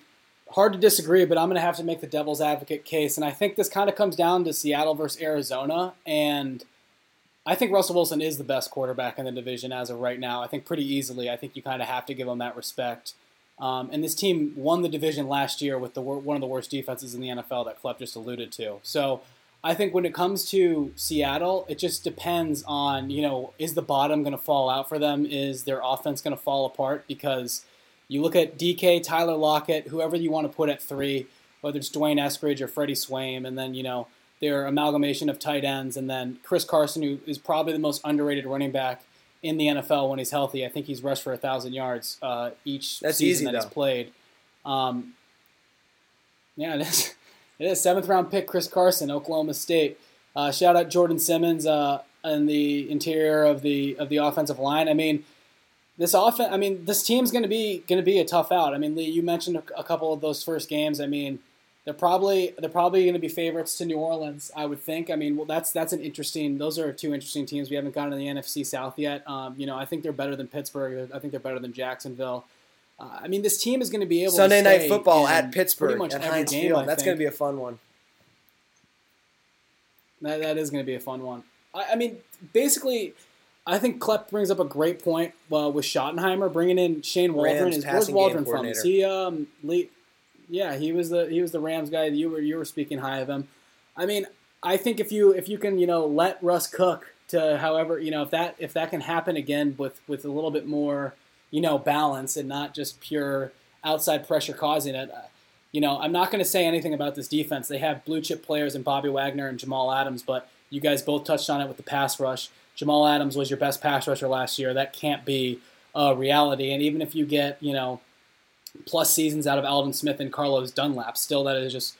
hard to disagree, but I'm going to have to make the devil's advocate case, and I think this kind of comes down to Seattle versus Arizona, and I think Russell Wilson is the best quarterback in the division as of right now. I think pretty easily. I think you kind of have to give him that respect. Um, and this team won the division last year with the one of the worst defenses in the NFL that Klepp just alluded to. So I think when it comes to Seattle, it just depends on you know is the bottom going to fall out for them? Is their offense going to fall apart? Because you look at DK, Tyler Lockett, whoever you want to put at three, whether it's D'Wayne Eskridge or Freddie Swain, and then you know their amalgamation of tight ends, and then Chris Carson, who is probably the most underrated running back in the NFL when he's healthy. I think he's rushed for a thousand yards uh, each That's season easy, that he's though. played. Um, yeah, it is. It is seventh round pick Chris Carson, Oklahoma State. Uh, shout out Jordan Simmons uh, in the interior of the of the offensive line. I mean, this offense. I mean, this team's going to be going to be a tough out. I mean, Lee, you mentioned a, a couple of those first games. I mean, they're probably they're probably going to be favorites to New Orleans. I would think. I mean, well, that's that's an interesting. Those are two interesting teams. We haven't gotten to the NFC South yet. Um, you know, I think they're better than Pittsburgh. I think they're better than Jacksonville. Uh, I mean, this team is going to be able Sunday to night football at Pittsburgh pretty much at every Heinz game. Field. That's going to be a fun one. That, that is going to be a fun one. I, I mean, basically, I think Klepp brings up a great point uh, with Schottenheimer bringing in Shane Waldron. Is where's Waldron from? Is he um late? Yeah, he was the he was the Rams guy. You were you were speaking high of him. I mean, I think if you if you can you know let Russ cook to however you know if that if that can happen again with with a little bit more you know balance and not just pure outside pressure causing it. uh, You know, I'm not going to say anything about this defense. They have blue chip players in Bobby Wagner and Jamal Adams, but you guys both touched on it with the pass rush. Jamal Adams was your best pass rusher last year. That can't be a reality. And even if you get, you know, plus seasons out of Aldon Smith and Carlos Dunlap, still that is just,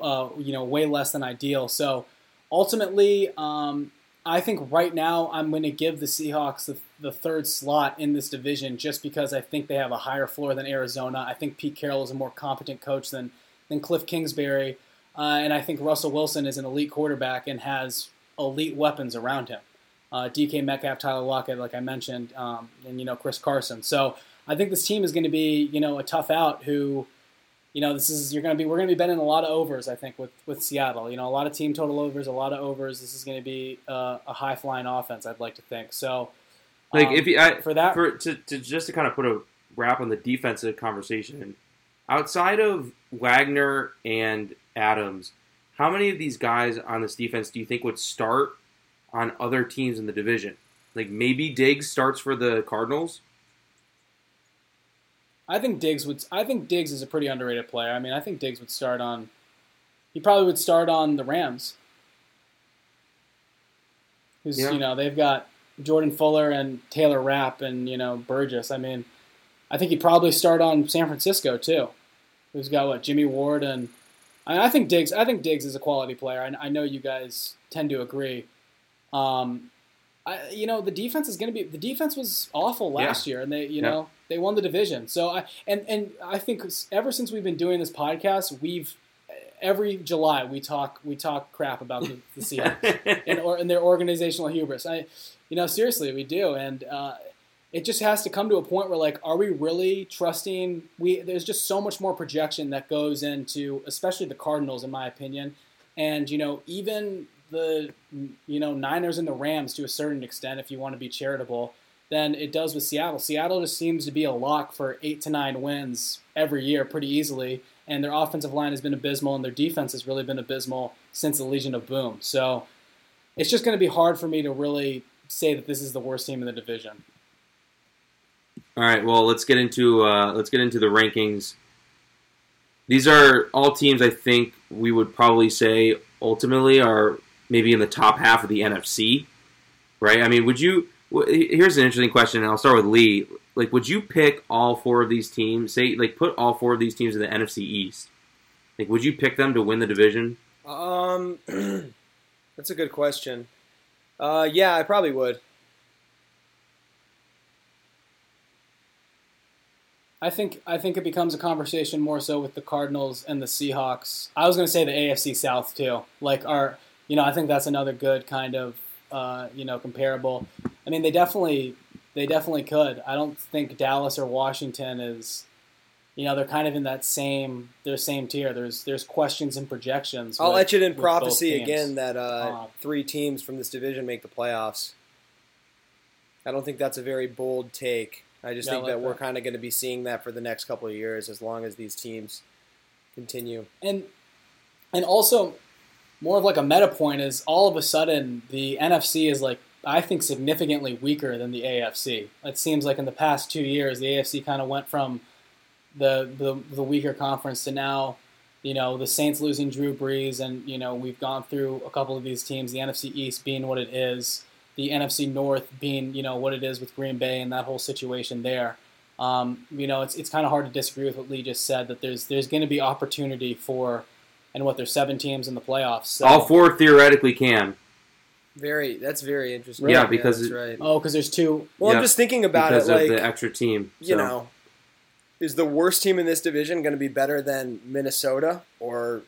uh, you know, way less than ideal. So ultimately, um, I think right now I'm going to give the Seahawks the, the third slot in this division just because I think they have a higher floor than Arizona. I think Pete Carroll is a more competent coach than, than Kliff Kingsbury. Uh, and I think Russell Wilson is an elite quarterback and has elite weapons around him. Uh, DK Metcalf, Tyler Lockett, like I mentioned, um, and you know Chris Carson. So I think this team is going to be you know a tough out. Who, you know, this is you're going to be we're going to be betting a lot of overs. I think with with Seattle, you know, a lot of team total overs, a lot of overs. This is going to be uh, a high flying offense. I'd like to think. So, Like um, if you I, for that, for to, to just to kind of put a wrap on the defensive conversation, outside of Wagner and Adams, how many of these guys on this defense do you think would start on other teams in the division? Like maybe Diggs starts for the Cardinals. I think Diggs would. I think Diggs is a pretty underrated player. I mean, I think Diggs would start on. He probably would start on the Rams. Who's Yeah. you know they've got Jordan Fuller and Taylor Rapp and you know Burgess. I mean, I think he'd probably start on San Francisco too. Who's got what Jimmy Ward and I, I think Diggs. I think Diggs is a quality player. I, I know you guys tend to agree. Um, I, you know, the defense is going to be. The defense was awful last year, and they, you Yeah. know, they won the division. So I and and I think ever since we've been doing this podcast, we've every July we talk we talk crap about the, the Seahawks and or and their organizational hubris. I, you know, seriously, we do, and uh, it just has to come to a point where like, are we really trusting? We there's just so much more projection that goes into, especially the Cardinals, in my opinion, and you know even the you know Niners and the Rams to a certain extent, if you want to be charitable, than it does with Seattle. Seattle just seems to be a lock for eight to nine wins every year, pretty easily. And their offensive line has been abysmal, and their defense has really been abysmal since the Legion of Boom. So it's just going to be hard for me to really say that this is the worst team in the division. All right, well, let's get into uh, let's get into the rankings. These are all teams I think we would probably say ultimately are maybe in the top half of the NFC, right? I mean, would you? Here's an interesting question, and I'll start with Lee. Like, would you pick all four of these teams? Say, like, put all four of these teams in the NFC East. Like, would you pick them to win the division? Um, that's a good question. Uh, yeah, I probably would. I think I think it becomes a conversation more so with the Cardinals and the Seahawks. I was going to say the AFC South too. Like our, you know, I think that's another good kind of, uh, you know, comparable. I mean, they definitely they definitely could. I don't think Dallas or Washington is, you know, they're kind of in that same their same tier. There's there's questions and projections. I'll with- let you in prophecy again that uh, Uh, three teams from this division make the playoffs. I don't think that's a very bold take. I just Yeah, I think like that we're kind of going to be seeing that for the next couple of years as long as these teams continue. and and also more of like a meta point is all of a sudden the NFC is like I think significantly weaker than the AFC. It seems like in the past two years the AFC kind of went from the, the the weaker conference to now, you know, the Saints losing Drew Brees and you know we've gone through a couple of these teams. The NFC East being what it is, the NFC North being you know what it is with Green Bay and that whole situation there. Um, you know, it's it's kind of hard to disagree with what Lee just said that there's there's going to be opportunity for, and what there's seven teams in the playoffs. So, All four theoretically can. Very, that's very interesting. Yeah, because that's it- right. Oh, because there's two. Well, Yeah, I'm just thinking about because it, of like the extra team. you know, is the worst team in this division going to be better than Minnesota, or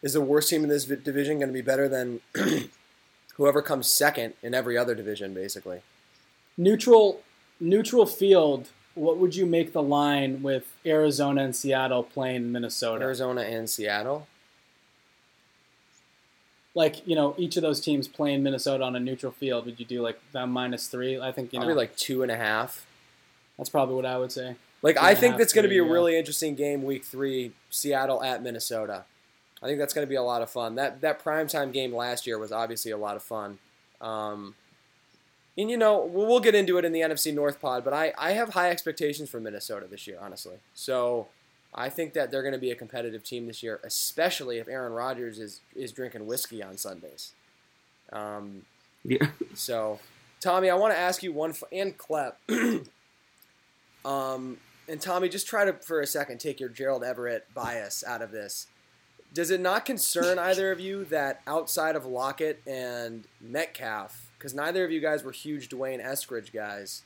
is the worst team in this division going to be better than whoever comes second in every other division, basically? neutral neutral field what would you make the line with Arizona and Seattle playing Minnesota? Arizona and Seattle. Like you know, each of those teams playing Minnesota on a neutral field. Would you do like that minus three? I think you know, Probably like two and a half. that's probably what I would say. Like I think that's going to be a yeah. really interesting game, week three, Seattle at Minnesota. I think that's going to be a lot of fun. That that primetime game last year was obviously a lot of fun. Um, and you know we'll, we'll get into it in the NFC North pod, but I, I have high expectations for Minnesota this year, honestly. So I think that they're going to be a competitive team this year, especially if Aaron Rodgers is is drinking whiskey on Sundays. Um, Yeah. so, Tommy, I want to ask you one, f- and Klep. um, and Tommy, just try to, for a second, take your Gerald Everett bias out of this. Does it not concern either of you that outside of Lockett and Metcalf, because neither of you guys were huge D'Wayne Eskridge guys,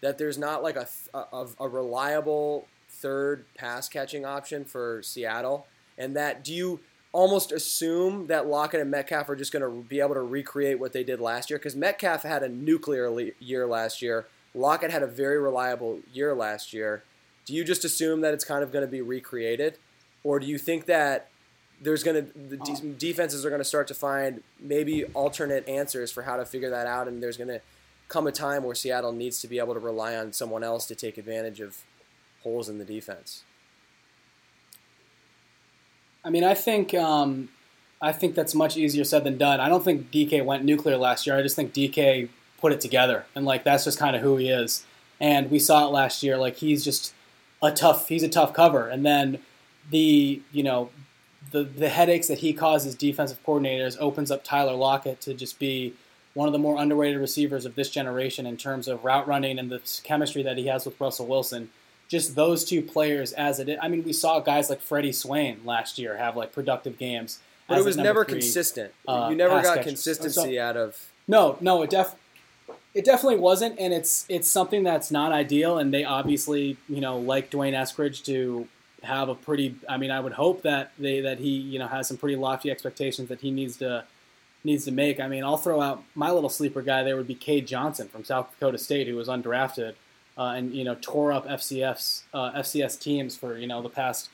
that there's not like a, th- a, a reliable third pass catching option for Seattle? And that do you almost assume that Lockett and Metcalf are just going to be able to recreate what they did last year? Because Metcalf had a nuclear le- year last year. Lockett had a very reliable year last year. Do you just assume that it's kind of going to be recreated, or do you think that there's going to the de- oh. defenses are going to start to find maybe alternate answers for how to figure that out, and there's going to come a time where Seattle needs to be able to rely on someone else to take advantage of holes in the defense? I mean, I think um, I think that's much easier said than done. I don't think DK went nuclear last year. I just think DK put it together, and like that's just kind of who he is. And we saw it last year. Like he's just a tough. He's a tough cover. And then the you know the the headaches that he causes defensive coordinators opens up Tyler Lockett to just be one of the more underrated receivers of this generation in terms of route running and the chemistry that he has with Russell Wilson just those two players as it is. I mean, we saw guys like Freddie Swain last year have like productive games. But it was never three. consistent. uh, you never got catcher. consistency out of. No, no, it def it definitely wasn't, and it's it's something that's not ideal. And they obviously, you know, like D'Wayne Eskridge to have a pretty. I mean, I would hope that they that he you know has some pretty lofty expectations that he needs to needs to make. I mean, I'll throw out my little sleeper guy. There would be Cade Johnson from South Dakota State, who was undrafted uh, and you know tore up FCF's uh, FCS teams for you know the past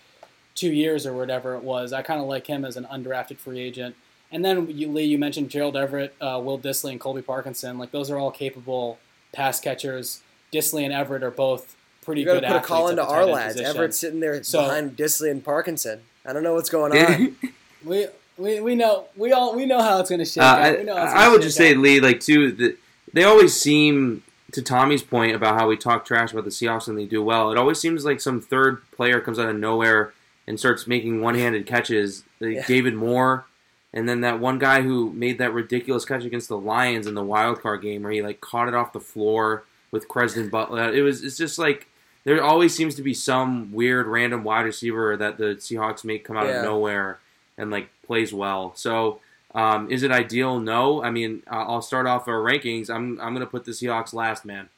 two years or whatever it was. I kind of like him as an undrafted free agent. And then you, Lee, you mentioned Gerald Everett, uh, Will Dissly, and Colby Parkinson. Like those are all capable pass catchers. Dissly and Everett are both pretty You got good to put a call into our lads. position. Everett's sitting there So- behind Disley and Parkinson. I don't know what's going on. We, we, we know we all we know how it's going to shake Uh, out. I, We know how it's I gonna would shake just say, out. Lee, like too, that they always seem to Tommy's point about how we talk trash about the Seahawks and they do well. It always seems like some third player comes out of nowhere and starts making one-handed catches. Like Yeah. David Moore, and then that one guy who made that ridiculous catch against the Lions in the wild card game where he like caught it off the floor with Cresden Butler. It was it's just like there always seems to be some weird random wide receiver that the Seahawks make come out Yeah. of nowhere and like plays well. So um, is it ideal? No. I mean, I'll start off our rankings. I'm I'm gonna put the Seahawks last, man.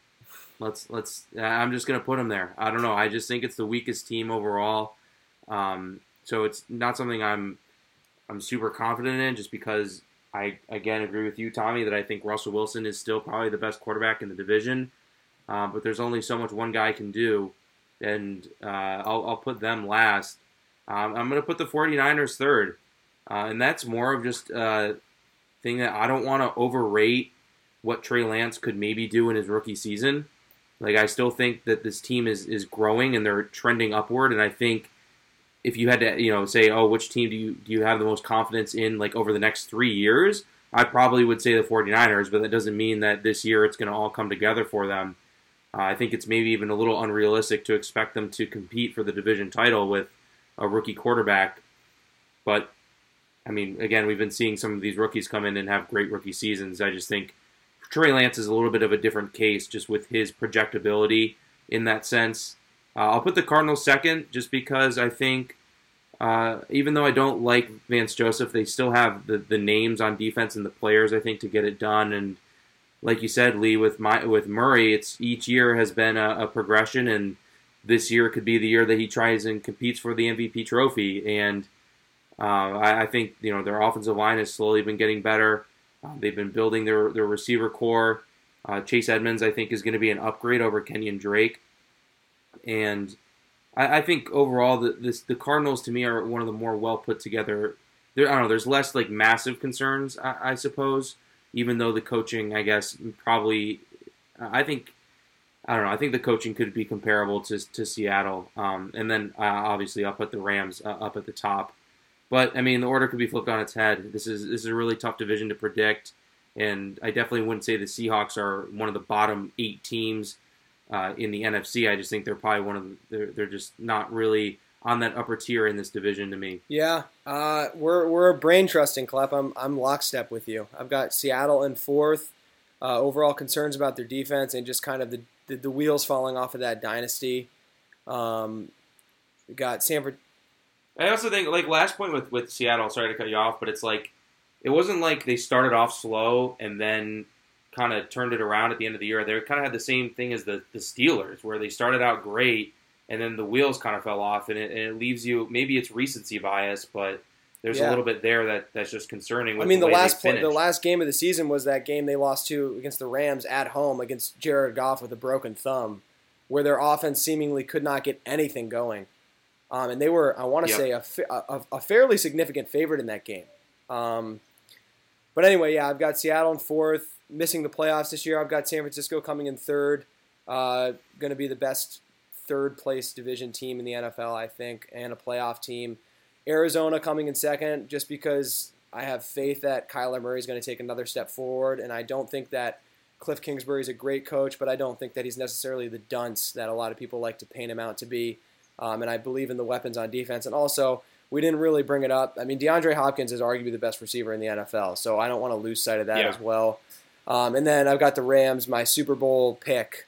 Let's let's. I'm just gonna put them there. I don't know. I just think it's the weakest team overall. Um, so it's not something I'm I'm super confident in, just because I again agree with you, Tommy, that I think Russell Wilson is still probably the best quarterback in the division. Uh, but there's only so much one guy can do, and uh, I'll, I'll put them last. Um, I'm to put the 49ers third, uh, and that's more of just a thing that I don't want to overrate what Trey Lance could maybe do in his rookie season. Like I still think that this team is is growing and they're trending upward, and I think if you had to you know say oh which team do you do you have the most confidence in like over the next three years i probably would say the 49ers but that doesn't mean that this year it's going to all come together for them uh, i think it's maybe even a little unrealistic to expect them to compete for the division title with a rookie quarterback but i mean again we've been seeing some of these rookies come in and have great rookie seasons i just think Trey Lance is a little bit of a different case just with his projectability in that sense. Uh, I'll put the Cardinals second just because I think, uh, even though I don't like Vance Joseph, they still have the, the names on defense and the players I think to get it done. And like you said, Lee, with my with Murray, it's each year has been a, a progression, and this year could be the year that he tries and competes for the MVP trophy. And uh, I, I think you know their offensive line has slowly been getting better. Uh, they've been building their their receiver core. Uh, Chase Edmonds, I think, is going to be an upgrade over Kenyan Drake. and I, I think overall the this the Cardinals to me are one of the more well put together. There, I don't know. There's less like massive concerns, I, I suppose. Even though the coaching, I guess, probably, I think I don't know. I think the coaching could be comparable to, to Seattle. Um, and then uh, obviously I'll put the Rams uh, up at the top. But I mean, the order could be flipped on its head. This is this is a really tough division to predict, and I definitely wouldn't say the Seahawks are one of the bottom eight teams uh, in the NFC. I just think they're probably one of the, they're they're just not really on that upper tier in this division to me. Yeah, uh, we're we're a brain trusting club. I'm I'm lockstep with you. I've got Seattle in fourth. Uh, overall concerns about their defense and just kind of the the, the wheels falling off of that dynasty. Um, we got San I also think like last point with with Seattle. Sorry to cut you off, but it's like it wasn't like they started off slow and then kind of turned it around at the end of the year. They kind of had the same thing as the the Steelers, where they started out great and then the wheels kind of fell off, and it, and it leaves you maybe it's recency bias, but there's Yeah. a little bit there that that's just concerning. With I mean, the, they last play, the last game of the season was that game they lost to against the Rams at home against Jared Goff with a broken thumb, where their offense seemingly could not get anything going, um, and they were I want to Yep. say a, fa- a, a fairly significant favorite in that game. Um, but anyway, yeah, I've got Seattle in fourth, missing the playoffs this year. I've got San Francisco coming in third, uh, going to be the best third place division team in the NFL, I think, and a playoff team. Arizona coming in second, just because I have faith that Kyler Murray is going to take another step forward, and I don't think that Kliff Kingsbury is a great coach, but I don't think that he's necessarily the dunce that a lot of people like to paint him out to be. Um, and I believe in the weapons on defense, and also we didn't really bring it up. I mean, DeAndre Hopkins is arguably the best receiver in the NFL, so I don't want to lose sight of that Yeah. as well. Um, and then I've got the Rams, my Super Bowl pick,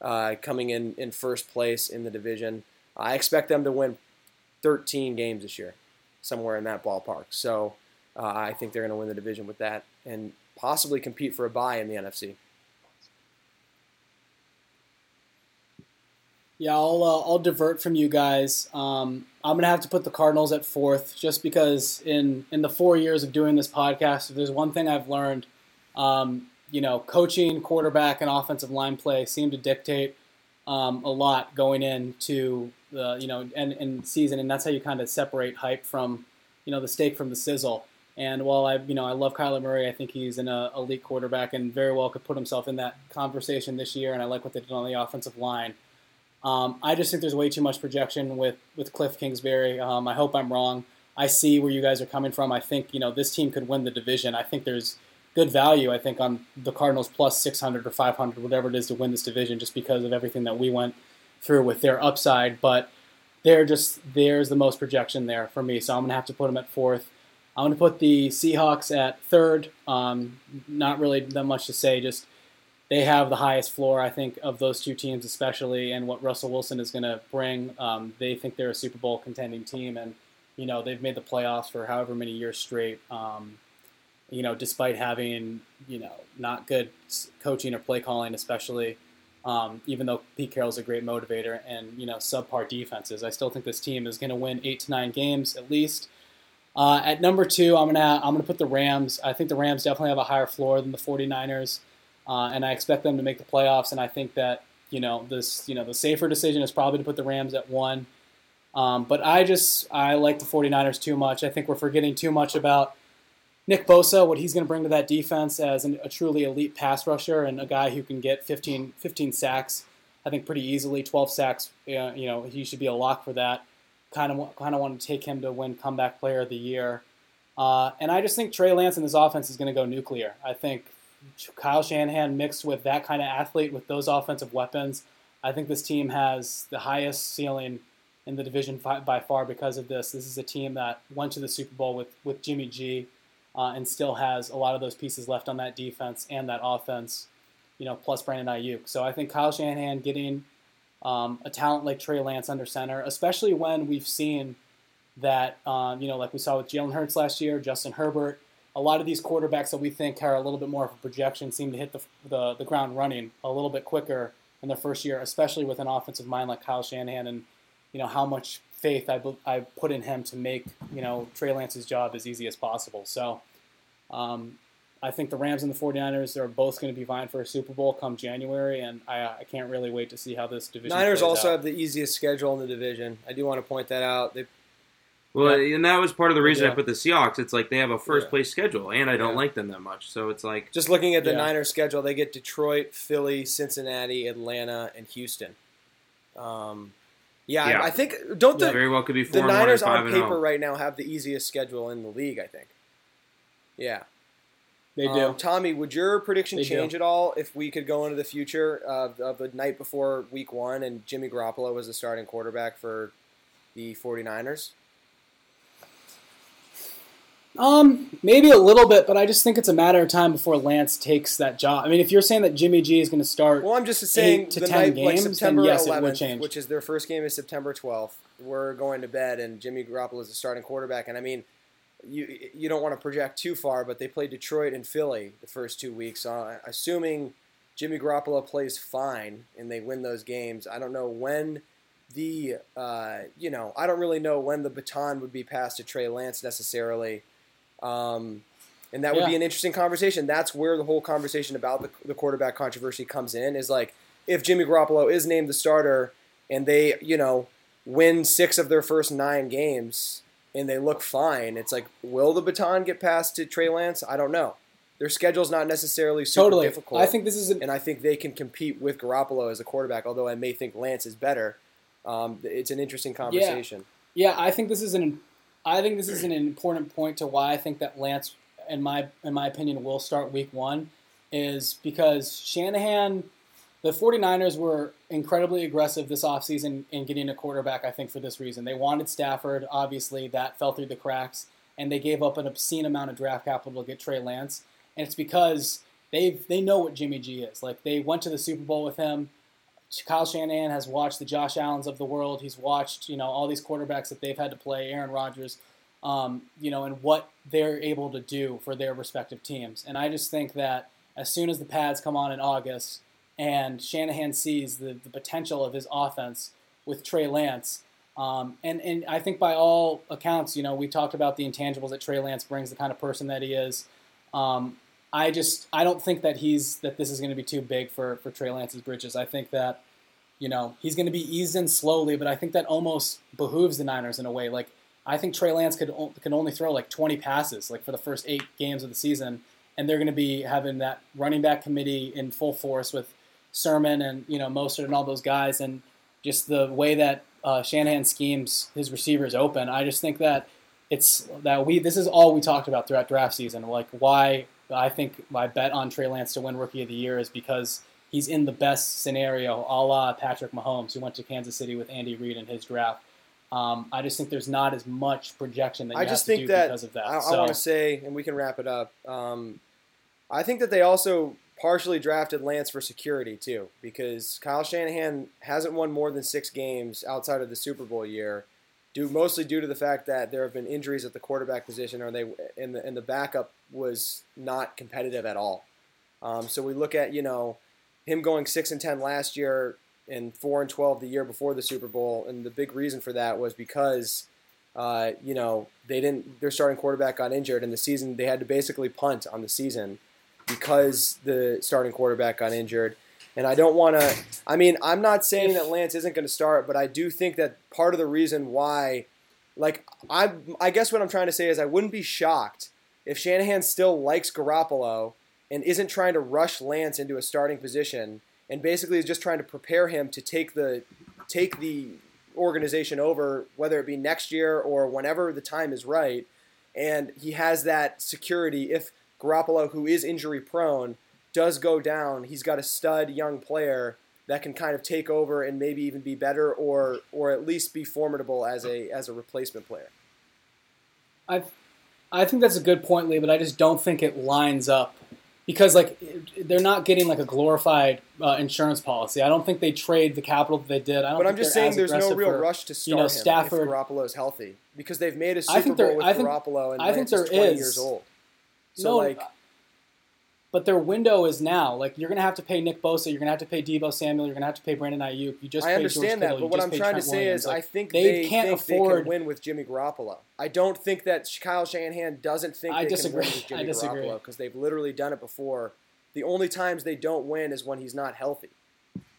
uh, coming in in first place in the division. I expect them to win 13 games this year, somewhere in that ballpark. So uh, I think they're going to win the division with that and possibly compete for a bye in the NFC. Yeah, I'll uh, I'll divert from you guys. Um, I'm gonna have to put the Cardinals at fourth, just because in in the four years of doing this podcast, if there's one thing I've learned, um, you know, coaching, quarterback, and offensive line play seem to dictate um, a lot going into the you know and, and season, and that's how you kind of separate hype from you know the steak from the sizzle. And while I you know I love Kyler Murray, I think he's an uh, elite quarterback and very well could put himself in that conversation this year. And I like what they did on the offensive line. Um, I just think there's way too much projection with, with Kliff Kingsbury. Um, I hope I'm wrong. I see where you guys are coming from. I think you know this team could win the division. I think there's good value. I think on the Cardinals plus 600 or 500, whatever it is, to win this division, just because of everything that we went through with their upside. But they're just there's the most projection there for me. So I'm gonna have to put them at fourth. I'm gonna put the Seahawks at third. Um, not really that much to say. Just they have the highest floor, I think, of those two teams, especially, and what Russell Wilson is going to bring. Um, they think they're a Super Bowl contending team, and you know they've made the playoffs for however many years straight. Um, you know, despite having you know not good coaching or play calling, especially. Um, even though Pete Carroll's a great motivator and you know subpar defenses, I still think this team is going to win eight to nine games at least. Uh, at number two, I'm gonna I'm gonna put the Rams. I think the Rams definitely have a higher floor than the 49ers uh, and I expect them to make the playoffs. And I think that you know this you know the safer decision is probably to put the Rams at one. Um, but I just I like the 49ers too much. I think we're forgetting too much about Nick Bosa, what he's going to bring to that defense as an, a truly elite pass rusher and a guy who can get 15, 15 sacks. I think pretty easily, 12 sacks. Uh, you know he should be a lock for that. Kind of kind of want to take him to win comeback player of the year. Uh, and I just think Trey Lance and his offense is going to go nuclear. I think Kyle Shanahan mixed with that kind of athlete with those offensive weapons, I think this team has the highest ceiling in the division by far because of this. This is a team that went to the Super Bowl with, with Jimmy G uh, and still has a lot of those pieces left on that defense and that offense, you know, plus Brandon Aiyuk. So I think Kyle Shanahan getting um, a talent like Trey Lance under center, especially when we've seen that, um, you know, like we saw with Jalen Hurts last year, Justin Herbert, a lot of these quarterbacks that we think are a little bit more of a projection seem to hit the, the, the ground running a little bit quicker in their first year, especially with an offensive mind like Kyle Shanahan and, you know, how much faith I, I put in him to make, you know, Trey Lance's job as easy as possible. So, um, I think the Rams and the 49ers are both going to be vying for a Super Bowl come January, and I, I can't really wait to see how this division. Niners also out. have the easiest schedule in the division. I do want to point that out. They, Well, and that was part of the reason Yeah. I put the Seahawks. It's like they have a first Yeah. place schedule, and I don't Yeah. like them that much. So it's like just looking at the Yeah. Niners schedule, they get Detroit, Philly, Cincinnati, Atlanta, and Houston. Um, yeah, I- Yeah. I think don't the very well could be four the and one Niners five on paper oh. right now have the easiest schedule in the league. I think. Yeah. They do. Um, Tommy, would your prediction They do. change at all if we could go into the future of, of the night before week one and Jimmy Garoppolo was the starting quarterback for the 49ers? Um, maybe a little bit, but I just think it's a matter of time before Lance takes that job. I mean, if you're saying that Jimmy G is going to start, Well, I'm just saying to the 10 night games, then September yes, it would 11th, change. which is their first game is September 12th. We're going to bed, and Jimmy Garoppolo is the starting quarterback. And I mean, you you don't want to project too far, but they played Detroit and Philly the first two weeks. So assuming Jimmy Garoppolo plays fine and they win those games, I don't know when the uh, you know I don't really know when the baton would be passed to Trey Lance necessarily. Um, and that would be an interesting conversation. That's where the whole conversation about the, the quarterback controversy comes in. Is like if Jimmy Garoppolo is named the starter and they, you know, win six of their first nine games and they look fine, it's like, will the baton get passed to Trey Lance? I don't know. Their schedule's not necessarily super totally. difficult. I think this is an, and I think they can compete with Garoppolo as a quarterback. Although I may think Lance is better. Um, it's an interesting conversation. Yeah. Yeah, I think this is an I think this is an important point to why I think that Lance, in my in my opinion, will start week one, is because Shanahan, the 49ers were incredibly aggressive this offseason in getting a quarterback, I think, for this reason. They wanted Stafford, obviously, that fell through the cracks, and they gave up an obscene amount of draft capital to get Trey Lance. And it's because they they know what Jimmy G is. Like they went to the Super Bowl with him. Kyle Shanahan has watched the Josh Allens of the world. He's watched, you know, all these quarterbacks that they've had to play, Aaron Rodgers, um, you know, and what they're able to do for their respective teams. And I just think that as soon as the pads come on in August and Shanahan sees the, the potential of his offense with Trey Lance, um, and, and I think by all accounts, you know, we talked about the intangibles that Trey Lance brings, the kind of person that he is. Um, I just I don't think that he's that this is going to be too big for for Trey Lance's britches. I think that you know he's going to be eased in slowly, but I think that almost behooves the Niners in a way. Like I think Trey Lance could can only throw like 20 passes like for the first eight games of the season, and they're going to be having that running back committee in full force with Sermon and you know Mostert and all those guys, and just the way that uh, Shanahan schemes his receivers open. I just think that it's that we this is all we talked about throughout draft season. Like why I think my bet on Trey Lance to win Rookie of the Year is because he's in the best scenario, a la Patrick Mahomes, who went to Kansas City with Andy Reid in his draft. Um, I just think there's not as much projection that you I have just to think do that because of that. I, I want to say, and we can wrap it up. Um, I think that they also partially drafted Lance for security too, because Kyle Shanahan hasn't won more than six games outside of the Super Bowl year, due mostly due to the fact that there have been injuries at the quarterback position, or they and the and the backup was not competitive at all. Um, so we look at you know him going six and ten last year and four and twelve the year before the Super Bowl, and the big reason for that was because uh, you know they didn't their starting quarterback got injured, and the season they had to basically punt on the season because the starting quarterback got injured. And I don't want to. I mean, I'm not saying that Lance isn't going to start, but I do think that part of the reason why, like, I I guess what I'm trying to say is I wouldn't be shocked if Shanahan still likes Garoppolo and isn't trying to rush Lance into a starting position and basically is just trying to prepare him to take the take the organization over, whether it be next year or whenever the time is right. And he has that security if Garoppolo, who is injury prone, does go down. He's got a stud young player that can kind of take over and maybe even be better or or at least be formidable as a as a replacement player. I, I think that's a good point, Lee, but I just don't think it lines up because like they're not getting like a glorified uh, insurance policy. I don't think they trade the capital that they did. I don't But I'm just saying there's no real for- rush to start you know, him Stafford- if Garoppolo's healthy because they've made a I Super think Bowl with I think- Garoppolo and I think Lance is there 20 is. years old. So no, like but their window is now. Like you're gonna have to pay Nick Bosa, you're gonna have to pay Deebo Samuel, you're gonna have to pay Brandon Aiyuk. You just I understand that, Kittle, but what I'm trying Trent to say Williams. is, Like, I think they they, can't think they afford- can win with Jimmy Garoppolo. I don't think that Kyle Shanahan doesn't think I they disagree. can win with Jimmy I disagree. Garoppolo because they've literally done it before. The only times they don't win is when he's not healthy.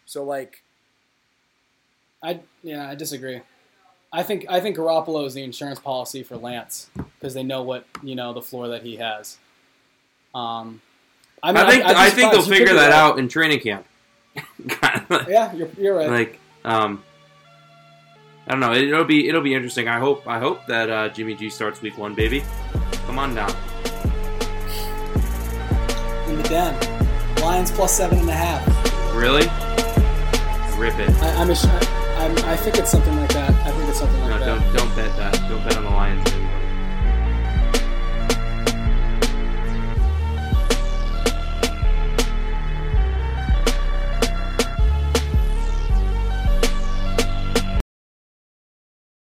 So like, I yeah, I disagree. I think I think Garoppolo is the insurance policy for Lance because they know what you know the floor that he has. Um, I, mean, I think I, think they'll figure that out in training camp. Yeah, you're, you're right. like um I don't know. It, will be it'll be interesting. I hope I hope that uh, Jimmy G starts week one, baby. Come on down. in the den, Lions plus seven and a half. Really? Rip it. I, I'm, a, I'm I think it's something like that. I think it's something like No, that. don't don't bet that. Don't bet on the Lions.